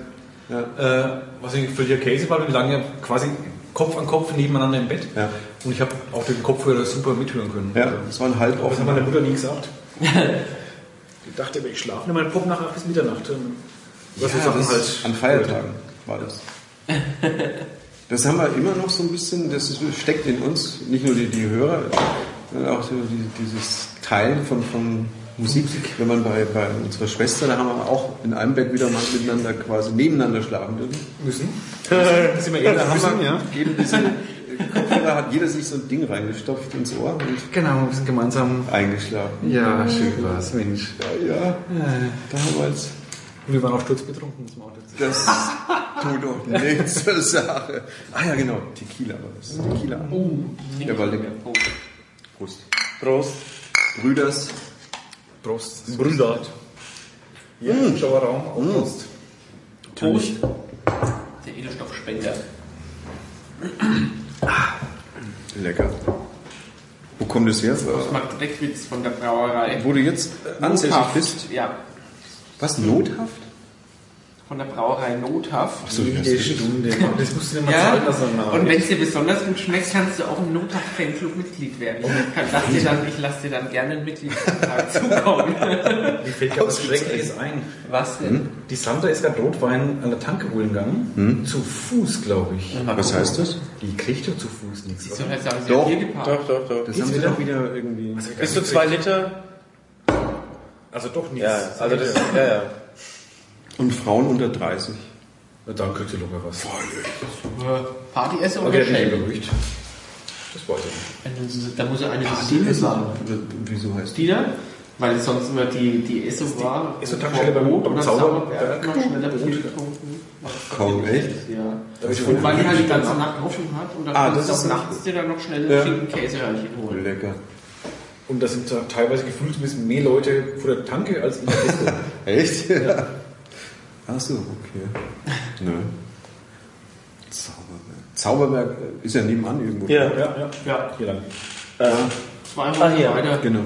Äh, was ich völliger Käse war, wir lagen ja quasi Kopf an Kopf nebeneinander im Bett. Ja. Und ich habe auch den Kopfhörer super mithören können. Ja, das war ein halb das hat meine Mutter nie gesagt. Ich dachte ich schlafe nicht. Mein Pop nach 8 bis Mitternacht. Ähm, Was Ja, das halt an Feiertagen war das. Das haben wir immer noch so ein bisschen, das ist, steckt in uns, nicht nur die, die Hörer, sondern auch so die, dieses Teilen von, von Musik. Wenn man bei, bei unserer Schwester, da haben wir auch in einem Bett wieder mal miteinander quasi nebeneinander schlafen dürfen. müssen. Das sind wir eher Da haben wir ja. jedem diese Kopfhörer hat jeder sich so ein Ding reingestopft ins Ohr und Genau, wir sind gemeinsam. eingeschlafen. Ja, schön war's, Mensch. Ja, ja damals. Wir waren auch sturzbetrunken, auch dazu sagen. Das tut doch nichts zur Sache. Ah ja, genau, Tequila war das. Tequila. Der war lecker. Oh. Prost. Prost. Brüders. Prost. Brüder. Ja, Zuschauerraum, auch Prost. Prost. Der Edelstoffspender. Lecker. Wo kommt das her? Aus Marktreckwitz von der Brauerei. Wo du jetzt äh, ansässig bist. Ja. Was, nothaft? Von der Brauerei Nothaft. So, Jede Stunde. Das musst du dir mal Ja, zahlen lassen. na. und wenn es dir besonders gut schmeckt, kannst du auch im Nothaft-Fanclub Mitglied werden. Ich, kann, lass dir dann, ich lass dir dann gerne einen Mitgliedsantrag zukommen. Mir fällt gerade was Schreckliches ein. Was denn? Die Sandra ist gerade Rotwein an der Tanke holen gegangen. Zu Fuß, glaube ich. Was heißt das? Die kriegt doch zu Fuß nichts. Ich oder? soll sagen, sie Doch, geparkt. Doch, doch, doch. Das haben wir doch wieder irgendwie. Bis zu zwei Liter? Also doch nichts. Ja, also das, ja, ja. Und Frauen unter 30. Na, Dann kriegt sie locker was. Party essen Aber oder beruhigt? Das weiß ich nicht. Da muss ja eine Systeme sagen. Wieso heißt Die da? Weil sonst immer die, die Esso war. Esso-Tankstelle beim- Brot beim oder Zauberberg. Zauberberg noch schneller getrunken. Kaum, echt? Ja. Und weil die halt die ganze Nacht offen hat und dann Ah, kannst das du auch ist nachts dir dann noch schnell Ja. ein Schinken Käsehörnchen holen. Lecker. Und da sind teilweise gefühlsmäßig mehr Leute vor der Tanke als in der Disco. Echt? Ja. Ach so, okay. Nö. Zauberberg. Zauberberg äh, ist ja nebenan irgendwo. Ja. ja, ja. Ja, Hier lang. zwei Ah, hier. weiter. Genau.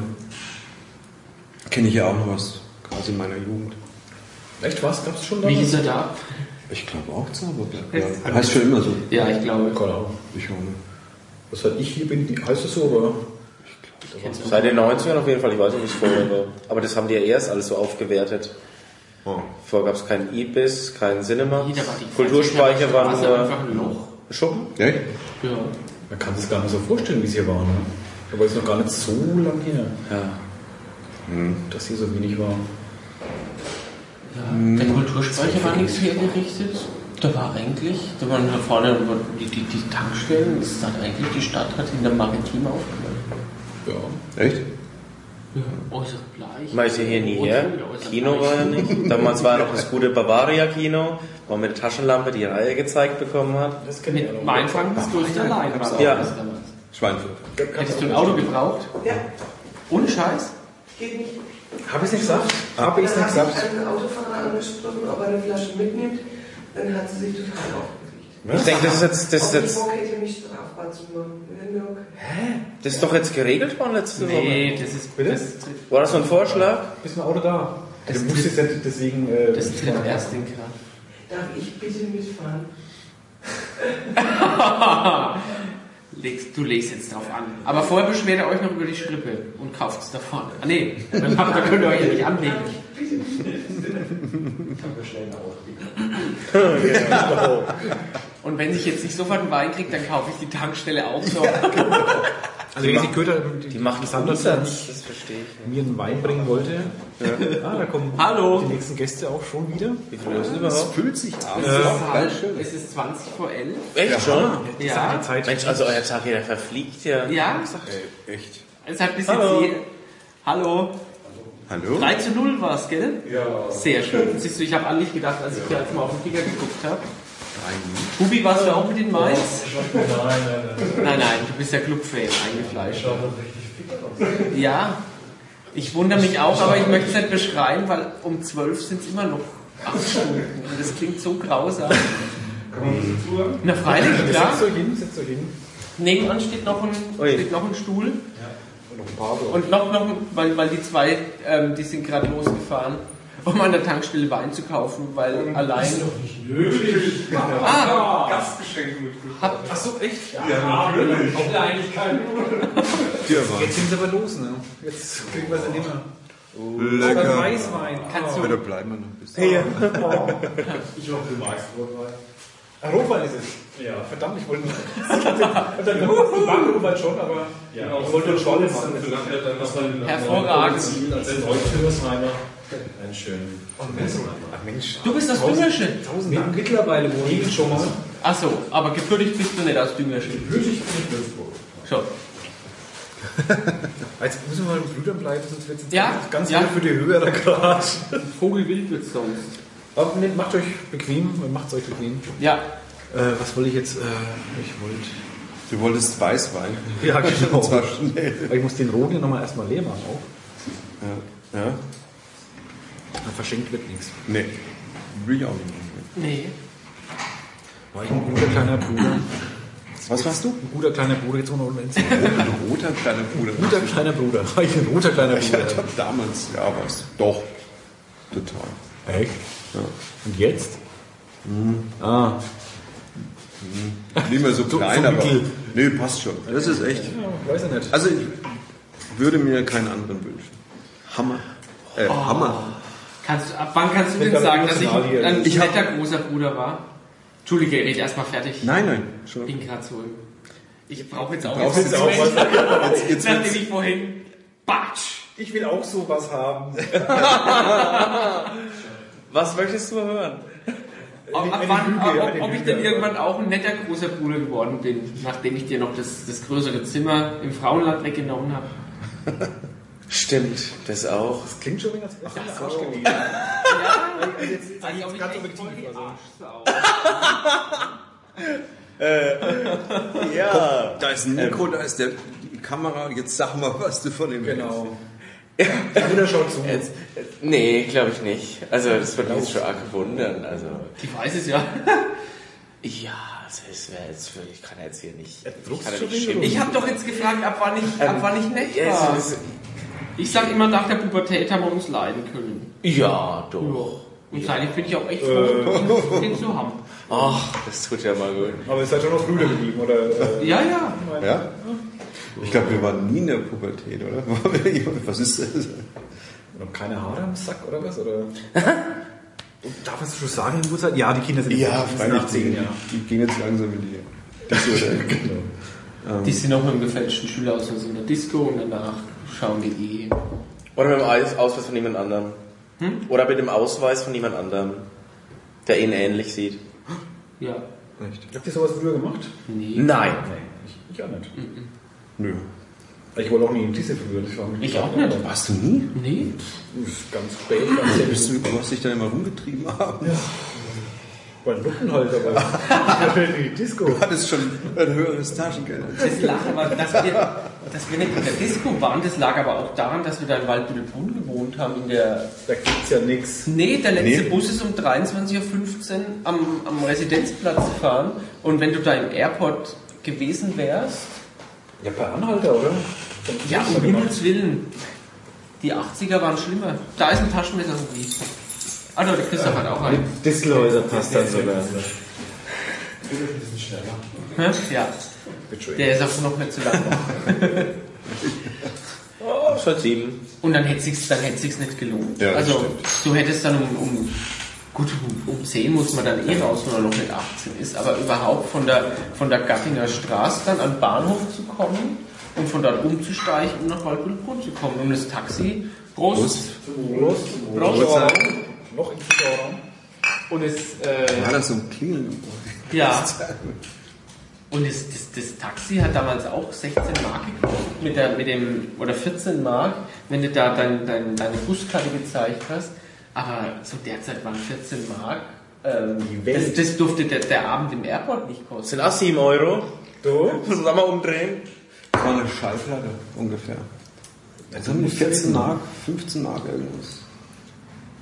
Kenne ich ja auch noch was, gerade in meiner Jugend. Echt was? Gab's schon Wie hieß er da? Ich glaube auch Zauberberg. Ja. Heißt schon immer so. Ja, ich glaube. Keine Ahnung. Ich auch nicht. Was halt ich hier bin, heißt das so, oder? Seit den 90ern auf jeden Fall, ich weiß nicht, wie es vorher war. Aber das haben die ja erst alles so aufgewertet. Oh. Vorher gab es keinen Ibis, keinen Cinema. War die Kulturspeicher waren Straße nur einfach ein Loch. Schuppen. Echt? Ja. Man kann sich gar nicht so vorstellen, wie es hier war. Ne? Aber es ist noch gar nicht so lang her, Ja. dass hier so wenig war. Ja, der Kulturspeicher war nichts hergerichtet. Da war eigentlich, da waren da vorne die, die, die Tankstellen, das hat eigentlich die Stadt hat in der Maritim aufgehört. Ja. Echt? Ja, äußerst bleich. Man ist ja hier nie her. Kino bleich. war ja nicht. Damals war noch das gute Bavaria-Kino, wo man mit der Taschenlampe die Reihe gezeigt bekommen hat. Das kennt Mit Weinfang bist du nicht allein. Ja. Schweinfurt. Hättest du ein Auto gebraucht? Ja, Ohne Scheiß? geht nicht. Habe ich es nicht gesagt? Habe ich es nicht habe ich gesagt? einen Autofahrer angesprochen, ob er eine Flasche mitnimmt. Dann hat sie sich total aufgeregt. Ich denke, das ist jetzt, das ist jetzt, no. das ist doch jetzt geregelt worden letzte Nee, Woche. das ist, Bitte? das, War das so ein Vorschlag? Ist ein Auto da? Das du musst jetzt nicht deswegen... Äh, das tritt erst in Kraft. Darf ich bitte mitfahren? Legst, du legst jetzt drauf an. Aber vorher beschwert ihr euch noch über die Schrippe und kauft es davon. Ah nee, dann könnt ihr euch ja nicht anlegen. Und wenn ich jetzt nicht sofort einen Wein kriege, dann kaufe ich die Tankstelle auch noch. also die Köter, die, Die macht Sandra Umsatz, das verstehe ich. mir einen Wein bringen wollte. Ah, da kommen Hallo. die nächsten Gäste auch schon wieder. Wie viel ist es überhaupt? Füllt sich abends. Es ist, auch ganz schön. es ist 20 vor 11. Echt schon? Ja. Die Zeit. Mensch, also euer Tag hier, der verfliegt ja. Ja, Ey, echt. es hat bis Hallo. jetzt je, Hallo. Hallo? 3 zu 0 war es, gell? Ja. Sehr schön. Siehst du, ich habe an dich gedacht, als ich hier jetzt mal auf den Finger geguckt habe. Hubi, warst du auch mit den Mainz? Nein, nein, nein. Nein, nein, du bist ja Clubfan, eingefleischt. Ja, ich wundere mich auch, aber ich möchte es nicht beschreiben, weil um 12 sind es immer noch 8 Stunden. Und das klingt so grausam. Na freilich, klar. Setzt euch hin, setzt euch hin. Nebenan steht noch ein, steht noch ein Stuhl. Und noch ein paar so. Und noch, noch weil, weil die zwei, ähm, die sind gerade losgefahren, um an der Tankstelle Wein zu kaufen, weil allein... Ah, Gastgeschenke mitgebracht. hab, ach so, echt? Ja, natürlich. Auch Kleinigkeiten. Jetzt sind sie aber los, ne? Jetzt kriegen wir sie nicht mehr. Lecker. Weißwein. Kannst du, Aber da bleiben wir noch ein bisschen. Ich hoffe, du magst Rotwein. Rotwein ist es. Ja. Verdammt, ich wollte. Und dann kommt die Bankenrotwein schon, aber. Ja, ich wollte schon das machen. Hervorragend. als den Deutschhörersheiner. Ein schön. Ach Mensch. du bist. Tausend Dank. Mittlerweile wohne ich schon mal. Ach so, aber gebürtig bist du nicht aus Düngerchen. Würdig bin ich Würzburg. So. Jetzt müssen wir mal im Blutern bleiben, sonst wird es Ja, ganz ja. für die Hörer gerade. Vogelwild wird sonst. Aber nehmt- macht euch bequem, macht es euch bequem. Ja, Äh, was wollte ich jetzt? Äh, ich wollte. Du wolltest Weißwein. Ja, genau. Zwar schnell. Ich muss den roten ja nochmal erstmal leer machen auch. Ja. ja? Dann verschenkt wird nichts. Nee. Will ich auch nicht machen. nee. War ich ein guter kleiner Bruder? Was warst du? Ein guter kleiner Bruder, jetzt ohne uns. Ein Ein roter kleiner Bruder. guter kleiner Bruder. War ich ein roter kleiner Ich Bruder? hatte damals, ja, was? Doch. Total. Echt? Und jetzt? Ah, Nicht mehr so So- klein, so aber. mittel. Nee, passt schon. Das ist echt. ja, weiß ich nicht. Also ich würde mir keinen anderen wünschen. Hammer. Äh, Hammer. Kannst, ab wann kannst du denn sagen, dass ich ein Ich netter großer Bruder war? Entschuldige, red erstmal fertig. Nein, nein. Schon. Ich bin gerade so. Ich brauche jetzt auch jetzt jetzt auch was. Jetzt, jetzt Nachdem ich vorhin Batsch! Ich will auch sowas haben. Was möchtest du hören? Ob, ab wann, Lüge, ob, ob ich denn irgendwann auch ein netter großer Bruder geworden bin, nachdem ich dir noch das, das größere Zimmer im Frauenland weggenommen habe. Stimmt, das auch. Das klingt schon wie als Ach, so. Arsch gewesen. Ja, Also jetzt, jetzt, also jetzt ich ganz objektiv. Also. Arschsau. Ja. Da ist ein Mikro, da ist der, die Kamera. Jetzt sag mal, was du von dem Genau. Der Bruder schaut zu. Jetzt, nee, glaube ich nicht. Also das würde mich jetzt schon arg wundern. Also Ich weiß es ja. ja, also es wäre jetzt für ich kann jetzt hier nicht. Ich ja schon schimpfen. Ich habe doch jetzt gefragt, ab wann ich, ab wann ich nett Ja, war. ist- Ich sag immer, nach der Pubertät haben wir uns leiden können. ja, doch. Und seitdem bin ich auch echt froh, den zu haben. Ach, das tut ja mal gut. Aber ihr seid schon noch Brüder geblieben, oder? Äh, Ja, ja. Ja? Ich glaube, wir waren nie in der Pubertät, oder? Was ist das? noch keine Haare am Sack, oder was? Oder? Und darf man es schon sagen in Uhrzeit? Ja, die Kinder sind Ja, freilich. nach 10, Die, ja. die gehen jetzt langsam in die. Das oder? Die sind noch mit dem gefälschten Schülerausweis in der Disco und danach schauen die eh. Oder mit dem Aus- Ausweis von jemand anderem. Oder mit dem Ausweis von jemand anderem, der ihn ähnlich sieht. Ja. Habt ihr sowas früher gemacht? Nee. Nein. Nee, ich, ich auch nicht. Nö. Ich wollte auch nie in diese früher. Das war Ich auch nicht. Warst du nie? Nee. Das ist ganz spät, ganz Du hast dich da immer rumgetrieben haben. Bei Luppen halt, aber die Disco. Du hattest schon ein höheres Taschengeld. Das lag aber, dass wir, dass wir nicht in der Disco waren, das lag aber auch daran, dass wir da in Waldbüttelbrunn gewohnt haben. In der Da gibt's ja nichts. nee, der letzte Nee. Bus ist um 23.15 Uhr am, am Residenzplatz gefahren. Und wenn du da im Airport gewesen wärst, Ja, bei Anhalter, oder? ja, um Himmels Willen, die 80er waren schlimmer. Da ist ein Taschenmesser so wie. Ah, der Christoph hat auch einen. Distelhäuser passt dann sogar. Hä? Ja, Bitteschön. der ist auch noch nicht zu lang. Oh, halt sieben. Und dann hätte dann hätte sich's nicht gelohnt. Ja, also stimmt. du hättest dann um, um gut um, um 10 muss man dann eh raus, wenn man noch nicht 18 ist, aber überhaupt von der von der Gattinger Straße dann an den Bahnhof zu kommen und von dort umzusteigen, um nach Waldbüttelbrunn zu kommen. Und das Taxi, Prost, Prost. Prost. Noch im Zuschauerraum. Und es, äh, War das so ein Klingeln? ja. Und das, das, das Taxi hat damals auch 16 Mark gekostet, mit, der, mit dem, oder 14 Mark, wenn du da dein, dein, deine Buskarte gezeigt hast. Aber zu der Zeit waren 14 Mark. Ähm, Die das, Welt. das durfte der, der Abend im Airport nicht kosten. Sind auch sieben Euro. Du? Sollen wir umdrehen? Das war eine Schallplatte ungefähr. Die 14 Mark, 15 Mark irgendwas.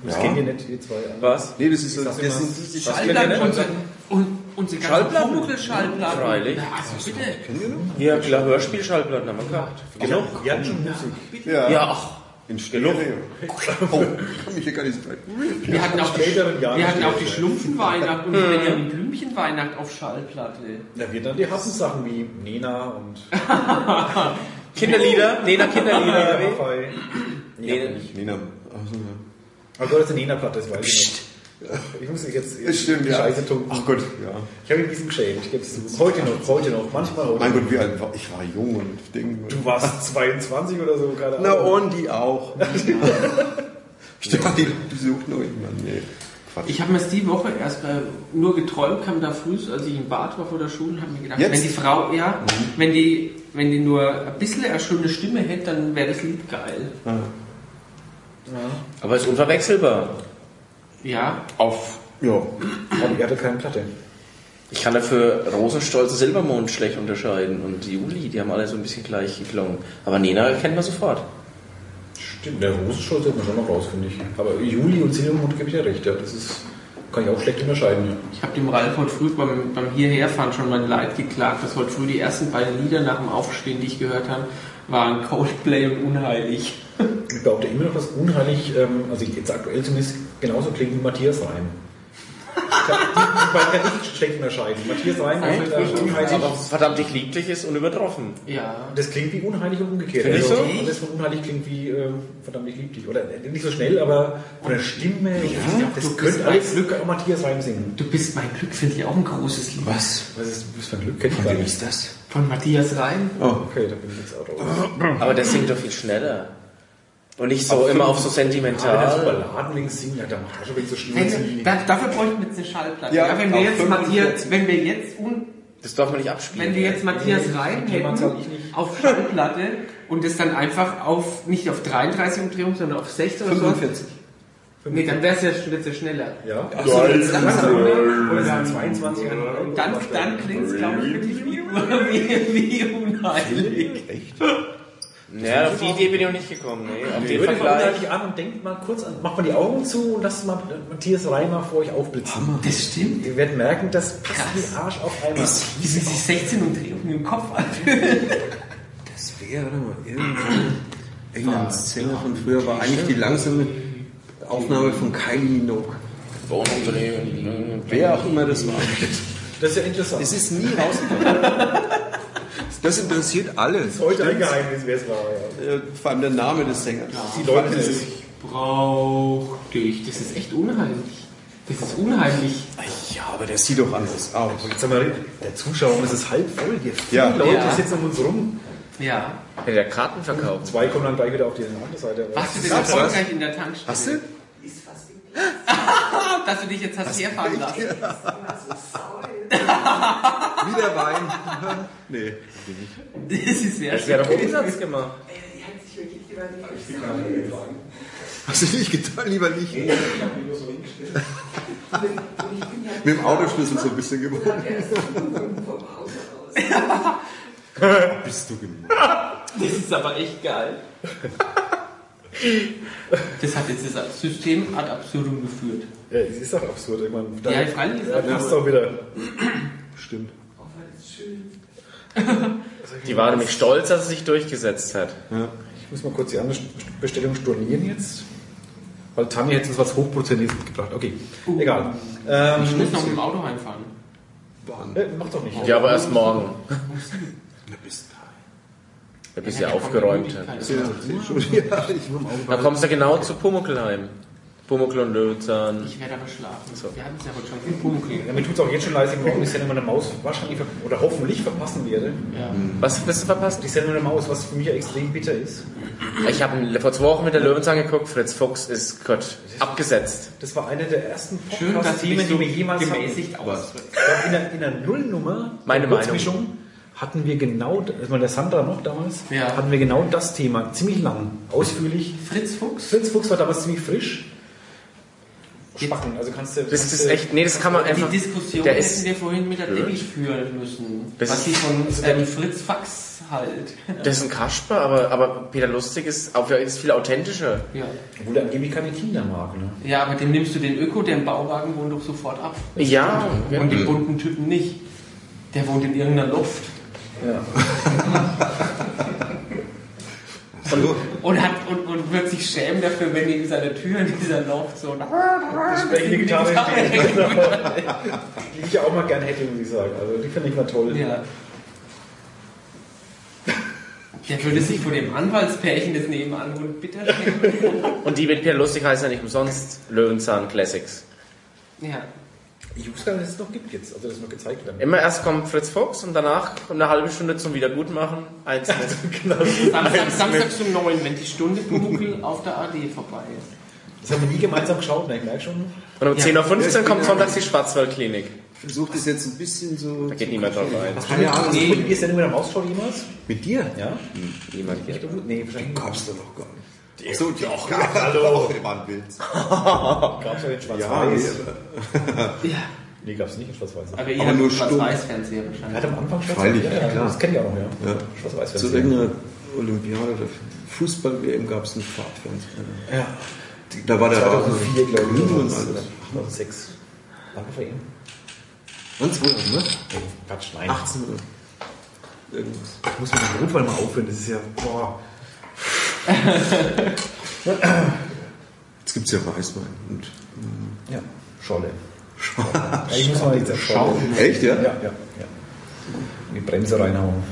Das Ja. kennt ihr nicht, ihr zwei. an. Was? Nee, das ist das immer- sind diese Schallplatten, unsere, und, unsere ganzen Schallplatten? Vogelschallplatten. Freilich. Ja, also bitte. Ja, klar, Hörspielschallplatten haben wir gehabt. Habt schon Musik. Ja, Ja, ach. in Stereo. Oh, kann mich hier gar nicht streiten. Wir hatten auch die, späteren Jahren wir hatten auch die. Schlumpfenweihnacht und die Benjamin Blümchenweihnacht auf Schallplatte. Da wird dann die Hassensachen wie Nena und Kinderlieder? Nena Kinderlieder. wie? Raphael. Aber du hast eine Nena-Platte, das weiß ich nicht. Ich muss mich jetzt Das stimmt, die ja. Scheiße tunken. Ach Gott, ja. Ich habe ihn ein bisschen geschämt, ich gebe es zu. Heute noch, heute noch, manchmal heute. Mein Gott, wie alt war ich? war jung und Ding. Du warst 22 oder so, keine Na Ahnung. und die auch. Stimmt, die besucht nur jemanden. Nee, Quatsch. Ich habe mir es die Woche erst äh, nur geträumt, kam da früh, als ich im Bad war vor der Schule, habe mir gedacht, Jetzt? wenn die Frau, ja, wenn die, wenn die nur ein bisschen eine schöne Stimme hätte, dann wäre das Lied geil. Aber ist unverwechselbar. Ja, Auf, ja. Aber ihr hattet keine Platte. Ich kann dafür Rosenstolz und Silbermond schlecht unterscheiden. Und Juli, die haben alle so ein bisschen gleich geklungen. Aber Nena kennt man sofort. Stimmt, der Rosenstolz hört man schon noch raus, finde ich. Aber Juli und Silbermond gebe ich ja recht, ja. Das ist, kann ich auch schlecht unterscheiden, ja. ich habe dem Ralf heute früh beim, beim Hierherfahren schon mein Leid geklagt, dass heute früh die ersten beiden Lieder nach dem Aufstehen, die ich gehört habe, waren Coldplay und Unheilig. Ich behaupte immer noch, dass unheilig, ähm, also jetzt aktuell zumindest, genauso klingt wie Matthias Reim. Ich kann- Die beiden kann ich nicht schlecht unterscheiden. Matthias Reim ist äh, unheilig. Aber verdammt nicht lieblich ist und übertroffen. Ja. Das klingt wie unheilig und umgekehrt. Also, du? Das von unheilig klingt wie äh, verdammt nicht lieblich. Oder äh, nicht so schnell, aber von der Stimme. ich weiß nicht, das du bist könnte mein alles Glück auch Matthias Reim singen. Du bist mein Glück, finde ich auch ein großes Lied. Was? Was ist was für ein Glück? Kennt ich gar Wem ist das? Von Matthias Reim. Oh, Okay, da bin ich jetzt auch drauf. Aber der singt doch viel schneller. Und nicht so immer auf so Wenn er so sentimental. Balladen wegen singen, ja, dann macht er schon wegen so da, dafür bräuchten wir jetzt eine Schallplatte. Ja, Ja, wenn wir auf jetzt 45. Matthias, wenn wir jetzt un, Das darf man nicht abspielen. wenn wir jetzt Matthias Nee, die hätten Themazahl ich nicht. auf Schallplatte und das dann einfach auf nicht auf 33 Umdrehungen, sondern auf 60 oder so. 45. Nee, dann wäre es ja schon jetzt schneller. Ja. Ach so, jetzt langsam, oder? Oder sind 22 Dann, dann klingt es, glaube ich, wirklich wie, wie, wie unheilig. Ja, auf die Idee bin ich noch nicht gekommen. Nee, auf den mal Vergleich. an und denkt mal kurz an, macht mal die Augen zu und lasst mal Matthias Reimer vor euch aufblitzen. Das stimmt. Ihr werdet merken, das passt wie Arsch auf einmal. Wie sind sich 16 Umdrehungen im Kopf an? Das wäre mal irgendein irgendein Sänger von früher, war eigentlich die langsame Aufnahme von Kylie Minogue. Wohnumdrehen. Wer auch immer das war. Das ist ja interessant. Es ist nie rausgekommen. Das interessiert alle. heute ein Geheimnis, wer es war. Ja. Äh, Vor allem der Name des Sängers. Die Leute, das das ist, Brauch dich. Das ist echt unheimlich. Das ist unheimlich. ja, aber der sieht doch anders aus. Jetzt haben wir, der Zuschauer, das ist halb voll. Die Ja. viele Leute Ja. sitzen um uns rum. Ja. Hätte der Karten verkauft. Zwei kommen dann gleich wieder auf die andere Seite. Warst du denn erfolgreich in der Tankstelle? Hast du? Ist fast Dass du dich jetzt hast herfahren lassen. Glas so sauer. Wie der Wein. nee. Das ist sehr Das wäre doch Umsatz gemacht. Die hat sich wirklich gedacht, ich. Hast du nicht getan? Lieber nicht. Und ich bin ja Mit dem Autoschlüssel so ein bisschen aus. Bist du gemein. Das ist aber echt geil. Das hat jetzt das System ad absurdum geführt. Ja, es ist doch absurd. Ich meine, da, Ja, freilich ist da das passt doch wieder. Stimmt. Oh, das schön. Die war nämlich stolz, dass sie sich durchgesetzt hat. Ich muss mal kurz die andere Bestellung stornieren jetzt. Weil Tanja hätte uns was Hochprozentiges mitgebracht. Okay, egal. Ähm, Ich muss noch mit dem Auto heimfahren. äh, mach doch nicht. Ja, aber erst morgen. Du bist Da bist du ja Ja, aufgeräumt. ja. Ja, ich Da kommst du genau zu Pumuckelheim. Pumuckel und Löwenzahn. Ich werde aber schlafen. Wir hatten es ja heute schon viel Pumuckl. Ja, mir tut es auch jetzt schon leid, ich morgen die Sendung mit der Maus wahrscheinlich ver- oder hoffentlich verpassen werde. Ja. Was wirst du verpasst? Die Sendung mit der Maus, was für mich ja extrem bitter ist. Ich habe vor zwei Wochen mit der Löwenzahn geguckt. Fritz Fuchs ist Gott abgesetzt. Das war eine der ersten Podcast-Themen, dich die so wir jemals hatten. gemäßigt. Ich glaube, in der, in der Nullnummer, Meine der Kurzmischung, hatten wir genau, das war der Sandra noch damals, Ja. hatten wir genau das Thema, ziemlich lang, ausführlich. Fritz Fuchs? Fritz Fuchs war damals ziemlich frisch. Spacken, also kannst du... Das kannst ist echt, nee, das kann man Die einfach. Diskussion der hätten ist, wir vorhin mit der Debbie führen müssen. Das was ist- sie von ähm, Fritz Fax halt. das ist ein Kasper, aber, aber Peter Lustig ist, auch, ist viel authentischer. Ja. Obwohl er angeblich keine Kinder mag, ne? ja, aber dem nimmst du den Öko, der im Bauwagen wohnt doch sofort ab. Ja, Und den bunten Typen nicht. Der wohnt in irgendeiner Luft. Ja. Und, hat, und, und wird sich schämen dafür, wenn neben seiner Tür in dieser Loft so Sprechende Gitarre. Die ich ja auch mal gerne hätte, muss ich sagen. Also die finde ich mal toll. Ja. Der würde sich vor dem Anwaltspärchen des nebenan wohnt bitter schämen. Und die mit Peter Lustig heißt ja nicht umsonst Löwenzahn Classics. Ja. Ich wusste gar nicht, dass es noch gibt jetzt, also dass es noch gezeigt werden. Immer erst kommt Fritz Fuchs und danach eine halbe Stunde zum Wiedergutmachen. Eins mit. Genau. Samstag, Samstag um 9, wenn die Stunde Pumuckl auf der AD vorbei ist. Das haben wir nie gemeinsam geschaut, ne? ich merke schon. Und um Ja. 10.15 Uhr kommt sonntags die Schwarzwaldklinik. Ich versuche das jetzt ein bisschen so. Da geht niemand drauf ein. Keine Ahnung. Hast du mit dir Sendung mit der Maus geschaut jemals? Mit dir? Ja? Niemand hier. Nee, wahrscheinlich nicht. Gab's da noch gar nicht. So, doch. Hallo. Der war ein Bild. Gab es ja den Ja, Schwarz-Weiß. nee, Ja. nee, gab es nicht in Schwarz-Weiß. Aber ihr Aber habt nur Schwarz-Weiß-Fernseher Er wahrscheinlich. hat am Anfang Schwarz-Weiß. Ja, ja, klar. Das kenne ich auch noch, ja. Ja. Schwarz-Weiß. Zu irgendeiner Olympiade oder Fußball-WM gab es einen Farbfernsehen. Ja. Da war der 2004, glaube ich. grün und oder alles. 2006. Danke für ihn. Wann? 2000, ne? Nee, Quatsch, nein. 18 oder irgendwas. Ich muss mit dem Rotwein mal aufhören, das ist ja, boah. Jetzt gibt ja Weißwein. Und, Ja, Scholle. Ja, ich muss mal jetzt Scholle. echt, ja? Ja, ja, ja. Die Bremse reinhauen.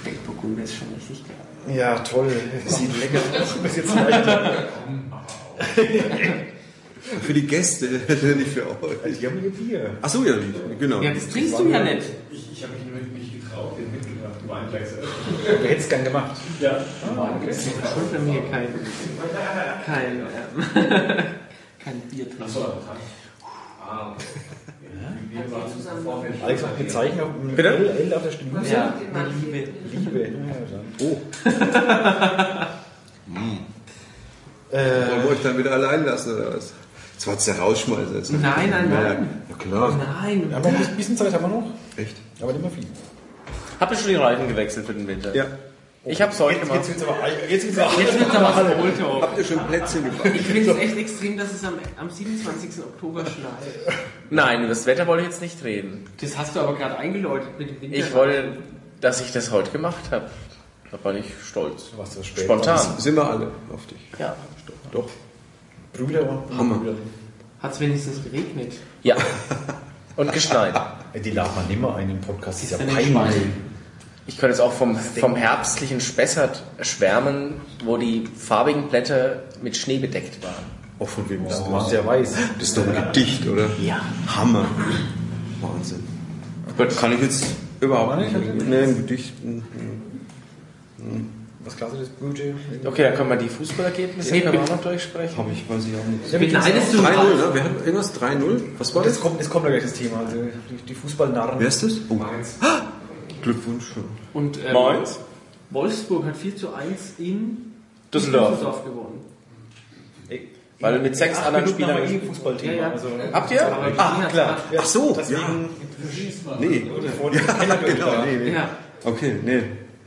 Spätburgunder ist schon richtig geil. Ja, toll. Sieht lecker aus. Bis jetzt leichter. Für die Gäste, nicht für euch. Die haben hier Bier. Ach so, ja, genau. Ja, das trinkst du ja nicht. Ich, ich habe mich nicht getraut, den Weinglas. Du hättest gern gemacht. Ja. Das ist schon bei mir kein, kein, ähm, kein Bier trinken. Achso, Ah, okay. Wir waren zuvor. Alex, noch ein Zeichen auf dem Bitte? L, L auf der Stimme. Ja, Liebe. Liebe. Oh, Äh, wollen wir euch dann wieder allein lassen, oder was? Das war jetzt der Rausschmeißer. Jetzt. Nein, nein, Ja, nein. Ja, klar. Nein. aber ein bisschen Zeit haben wir noch. Echt? Aber nicht mehr viel. Habt ihr schon die Reifen gewechselt für den Winter? Ja. Ich hab's heute Jetzt, gemacht. jetzt wird's aber, jetzt wird's aber Jetzt wird's aber Smalltalk. Habt ihr schon Plätzchen gebacken? Ich finde es echt extrem, dass es am, am 27. Oktober schneit. Nein, über das Wetter wollte ich jetzt nicht reden. Das hast du aber gerade eingeläutet mit dem Winter. Ich wollte, dass ich das heute gemacht habe. Da war ich stolz. Du warst so spät. Spontan. Sind wir alle auf dich. Ja. Doch. Brüder. Hammer. Brüder. Hat es wenigstens geregnet? Ja. Und geschneit. Die laden man nimmer ein im Podcast. Das ist ja peinlich. Ich könnte jetzt auch vom, vom herbstlichen Spessart schwärmen, wo die farbigen Blätter mit Schnee bedeckt waren. Auch von wem ist Das sehr weiß. Das ist doch ein Gedicht, oder? Ja. Hammer. Wahnsinn. Kann ich jetzt überhaupt nicht. Nee, ein Gedicht. hm. Was klasse das Budget? Okay, dann können wir die Fußballergebnisse Ja, wir auch noch durchsprechen. Hab ich, weiß ich auch nicht. Beneidest du 3-0, ne? Wir hatten irgendwas 3-0. Was war Jetzt das? kommt, jetzt kommt ja gleich das Thema. Also die, die Fußballnarren. Wer ist das? Oh. Glückwunsch. Und ähm, Mainz? Wolfsburg hat 4 zu 1 in Düsseldorf. Düsseldorf gewonnen. Weil mit sechs anderen Minuten haben wir Spielern. eh Fußballthema. Ja, ja. Also, Habt ihr? Aber ah, klar. Ach so, Deswegen Nee. vor dem Keller Genau, nee, nee. Ja. Okay, nee.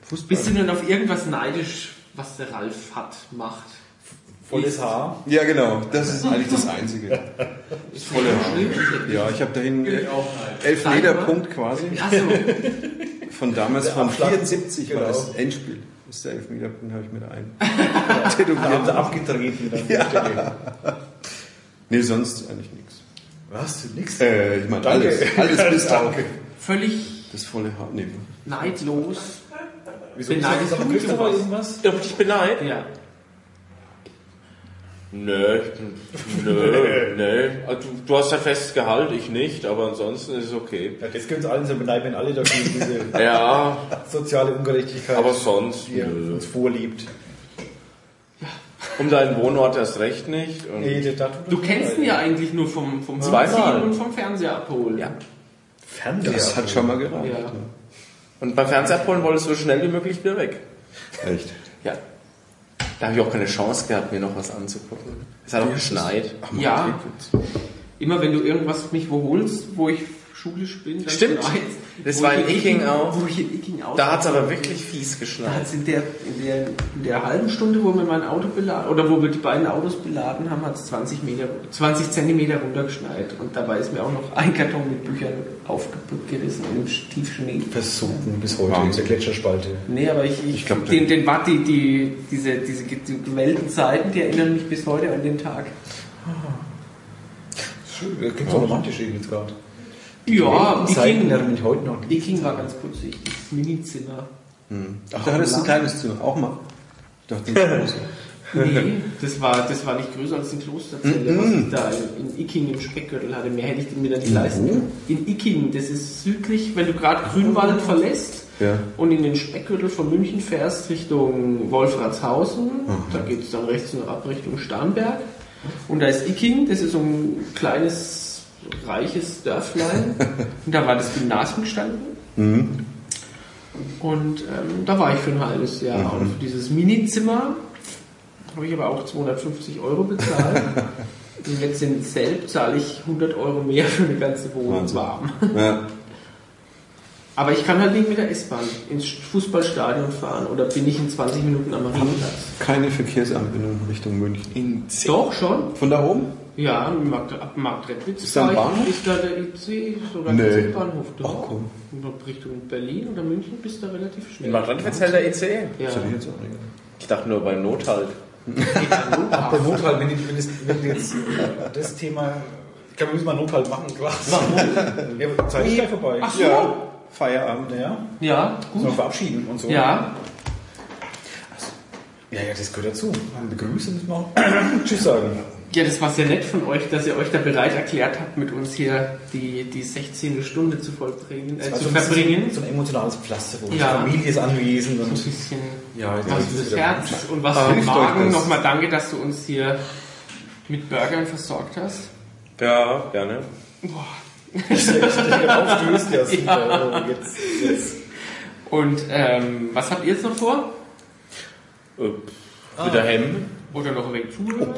Fußball. Bist du denn auf irgendwas neidisch, was der Ralf hat, macht? volles Haar. Ja, genau. Das ist eigentlich das Einzige. Ist volle Haar. Ja, ich habe dahin äh, elf Meter Punkt quasi. Von damals, von Abschlag. 74 war Genau. das Endspiel. Das ist der Elfmeterpunkt, habe ich mir da ein. Sie abgetreten. Dann ja. Nee, sonst eigentlich nichts. Was? Nix? Äh, ich meine Danke. alles. Alles bis auf völlig das volle Haar. Nee. neidlos. Wieso Beneidest du mich sowas? irgendwas? Ob ich beneid? Ja. Nö, nö, nö. Also, Du, du hast ja festes Gehalt, ich nicht, aber ansonsten ist es okay. Ja, das können uns allen so beneiden, wenn alle dafür diese Ja, soziale Ungerechtigkeit, aber sonst, die nö. uns vorliebt. Um deinen Wohnort erst recht nicht. Und Nee, Du kennst ihn ja eigentlich nur vom, vom Zweimal. Ziehen und vom Fernseher abholen. Ja. Fernseher. Das hat schon mal gereicht. Ja. Und beim Fernseher abholen wolltest du so schnell wie möglich wieder weg. Echt? Ja. Da habe ich auch keine Chance gehabt, mir noch was anzugucken. Es hat auch geschneit. Ja. Immer wenn du irgendwas mich wo holst, wo ich schulisch bin, dann Stimmt. schneit's. Das Wo war ich in Icking auch. Wo ich in Icking auch. Da hat es aber wirklich fies Da geschneit. hat's in der, in, der, in der halben Stunde, wo wir mein Auto beladen, oder wo wir die beiden Autos beladen haben, hat es 20 Meter, 20 Zentimeter runtergeschneit. Und dabei ist mir auch noch ein Karton mit Büchern aufgerissen im Tiefschnee. Versunken bis heute, Wahnsinn. diese Gletscherspalte. Nee, aber ich, ich, Ich glaub, den, den war die, die, diese, diese ge- die gewellten Zeiten, die erinnern mich bis heute an den Tag. Schön, das klingt so romantisch irgendwie jetzt gerade. Ja, Zeiten Icking, erinnern mich heute noch. Icking war ganz putzig, das Minizimmer. Ach, da hattest du ein kleines Zimmer. Auch mal. Ich dachte, ein großes. Nee, das war, das war nicht größer als ein Klosterzelle, was ich da in, in Icking im Speckgürtel hatte. Mehr hätte ich mir da nicht leisten können. In Icking, das ist südlich, wenn du gerade Grünwald verlässt Ja. und in den Speckgürtel von München fährst Richtung Wolfratshausen, da geht es dann rechts und ab Richtung Starnberg. Und da ist Icking, das ist so ein kleines, reiches Dörflein. und da war das Gymnasium gestanden. Und ähm, da war ich für ein halbes Jahr. Und für dieses Minizimmer habe ich aber auch 250 Euro bezahlt. Und jetzt in Selb zahle ich 100 Euro mehr für eine ganze Wohnung Wahnsinn. warm. Ja. Aber ich kann halt nicht mit der S-Bahn ins Fußballstadion fahren oder bin ich in 20 Minuten am Marienplatz. Keine Verkehrsanbindung Richtung München. In Doch, schon. Von da oben? Ja, im Markt, ab da ich- Bahnhof? ist da der IC, sogar Nee. der Bahnhof. Doch. Ach, komm. Richtung Berlin oder München bist du relativ schnell. In Madrid hält der ICE. Ja. Ich jetzt auch nicht. Ich dachte nur beim Nothalt. Ach, der Notfall, wenn, ich, wenn, das, wenn jetzt äh, das Thema. Ich glaube, wir müssen mal einen Notfall machen. Warum? Ja, Zeit ist gleich vorbei. Ach so. Ja, Feierabend. Ja, Ja, müssen wir gut. verabschieden und so. Ja, ja, ja, das gehört dazu. Begrüßen müssen wir auch. Tschüss sagen. Ja, das war sehr nett von euch, dass ihr euch da bereit erklärt habt, mit uns hier die, die 16. Stunde zu vollbringen, äh, Also zu verbringen. So ein emotionales Pflaster, wo Ja. die Familie ist anwesend So ein und bisschen Ja, was fürs Herz und was Ah, für den Magen. Nochmal danke, dass du uns hier mit Burgern versorgt hast. Ja, gerne. aufstößt. Ja, super. Oh, jetzt, jetzt. Und ähm, was habt ihr jetzt noch vor? Äh, Wieder Hemm. Oder noch ein wenig zuhören?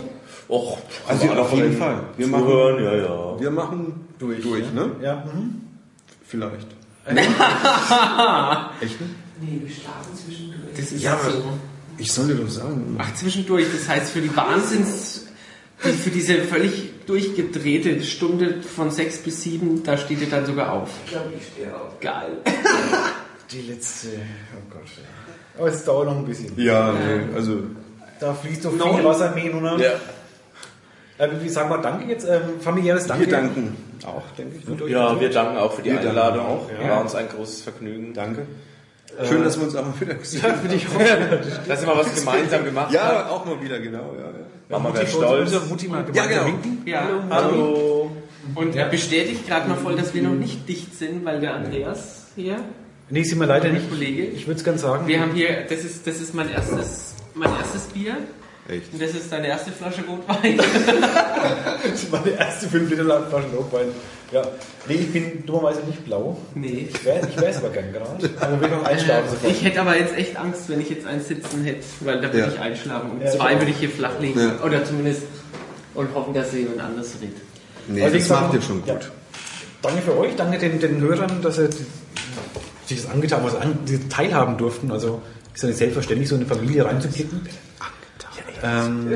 Och, Also aber auf jeden Fall. Wir machen, ja, ja. wir machen durch, durch ne? Ja, mhm. Vielleicht. Echt? Nee, wir schlafen zwischendurch. Das ist Ja, so. Ich soll dir doch sagen. Ach, zwischendurch. Das heißt, für die Wahnsinns... Für diese völlig durchgedrehte Stunde von 6 bis 7, da steht ihr dann sogar auf. Ich glaube, ich stehe auf. Geil. Die letzte. Oh Gott. Aber es dauert noch ein bisschen. Ja, nee, also Da fließt so No. viel Wasser im Hin, oder? Ja. Äh, wie sagen wir Danke jetzt? Ähm, familiäres Danke. wir danken auch, denke ich. Mit euch ja, wir danken auch für die Wir Einladung. auch, ja. War uns ein großes Vergnügen. Danke. Schön, dass wir uns auch mal wieder gesehen haben. Dass wir mal was gemeinsam gemacht haben. Ja, auch mal wieder, genau. Ja, ja. Mama wäre stolz. Mutti mal Ja, genau. winken. Ja. Hallo. Und er bestätigt gerade mal voll, dass wir noch nicht dicht sind, weil der Andreas hier, Nee, sind wir leider mein nicht. Kollege, Ich würde es gerne sagen. wir haben hier, das ist, das ist mein erstes, mein erstes Bier. Echt? Und das ist deine erste Flasche Rotwein. Das ist meine erste 5 Liter Flasche Rotwein. Ja. Nee, ich bin dummerweise nicht blau. nee. Ich wäre ich wär's aber gern gerade. Aber will noch einschlafen sofort. Ich hätte aber jetzt echt Angst, wenn ich jetzt eins sitzen hätte, weil da würde Ja. ich einschlafen. Und Ja, zwei würde ich hier flach legen. Ja. Oder zumindest und hoffen, dass jemand anders redet. Nee, Also ich das sag macht ihr schon ja. gut. Danke für euch, danke den, den Hörern, dass sie sich das angetan haben, also an, teilhaben durften. Also ist ja nicht selbstverständlich, so in eine Familie reinzukicken. Ähm,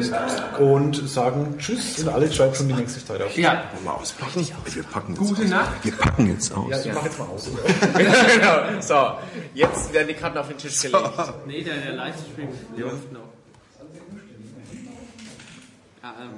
und sagen Tschüss und Alex schreibt schon die nächste Zeit auf. Ja, Wollen wir auspacken? Wir packen jetzt Gute aus. Nacht. Wir packen jetzt aus. Ja, ich mach jetzt mal aus. genau. So, jetzt werden die Karten auf den Tisch gelegt. nee, der, der Livestream läuft noch. Ah, ähm,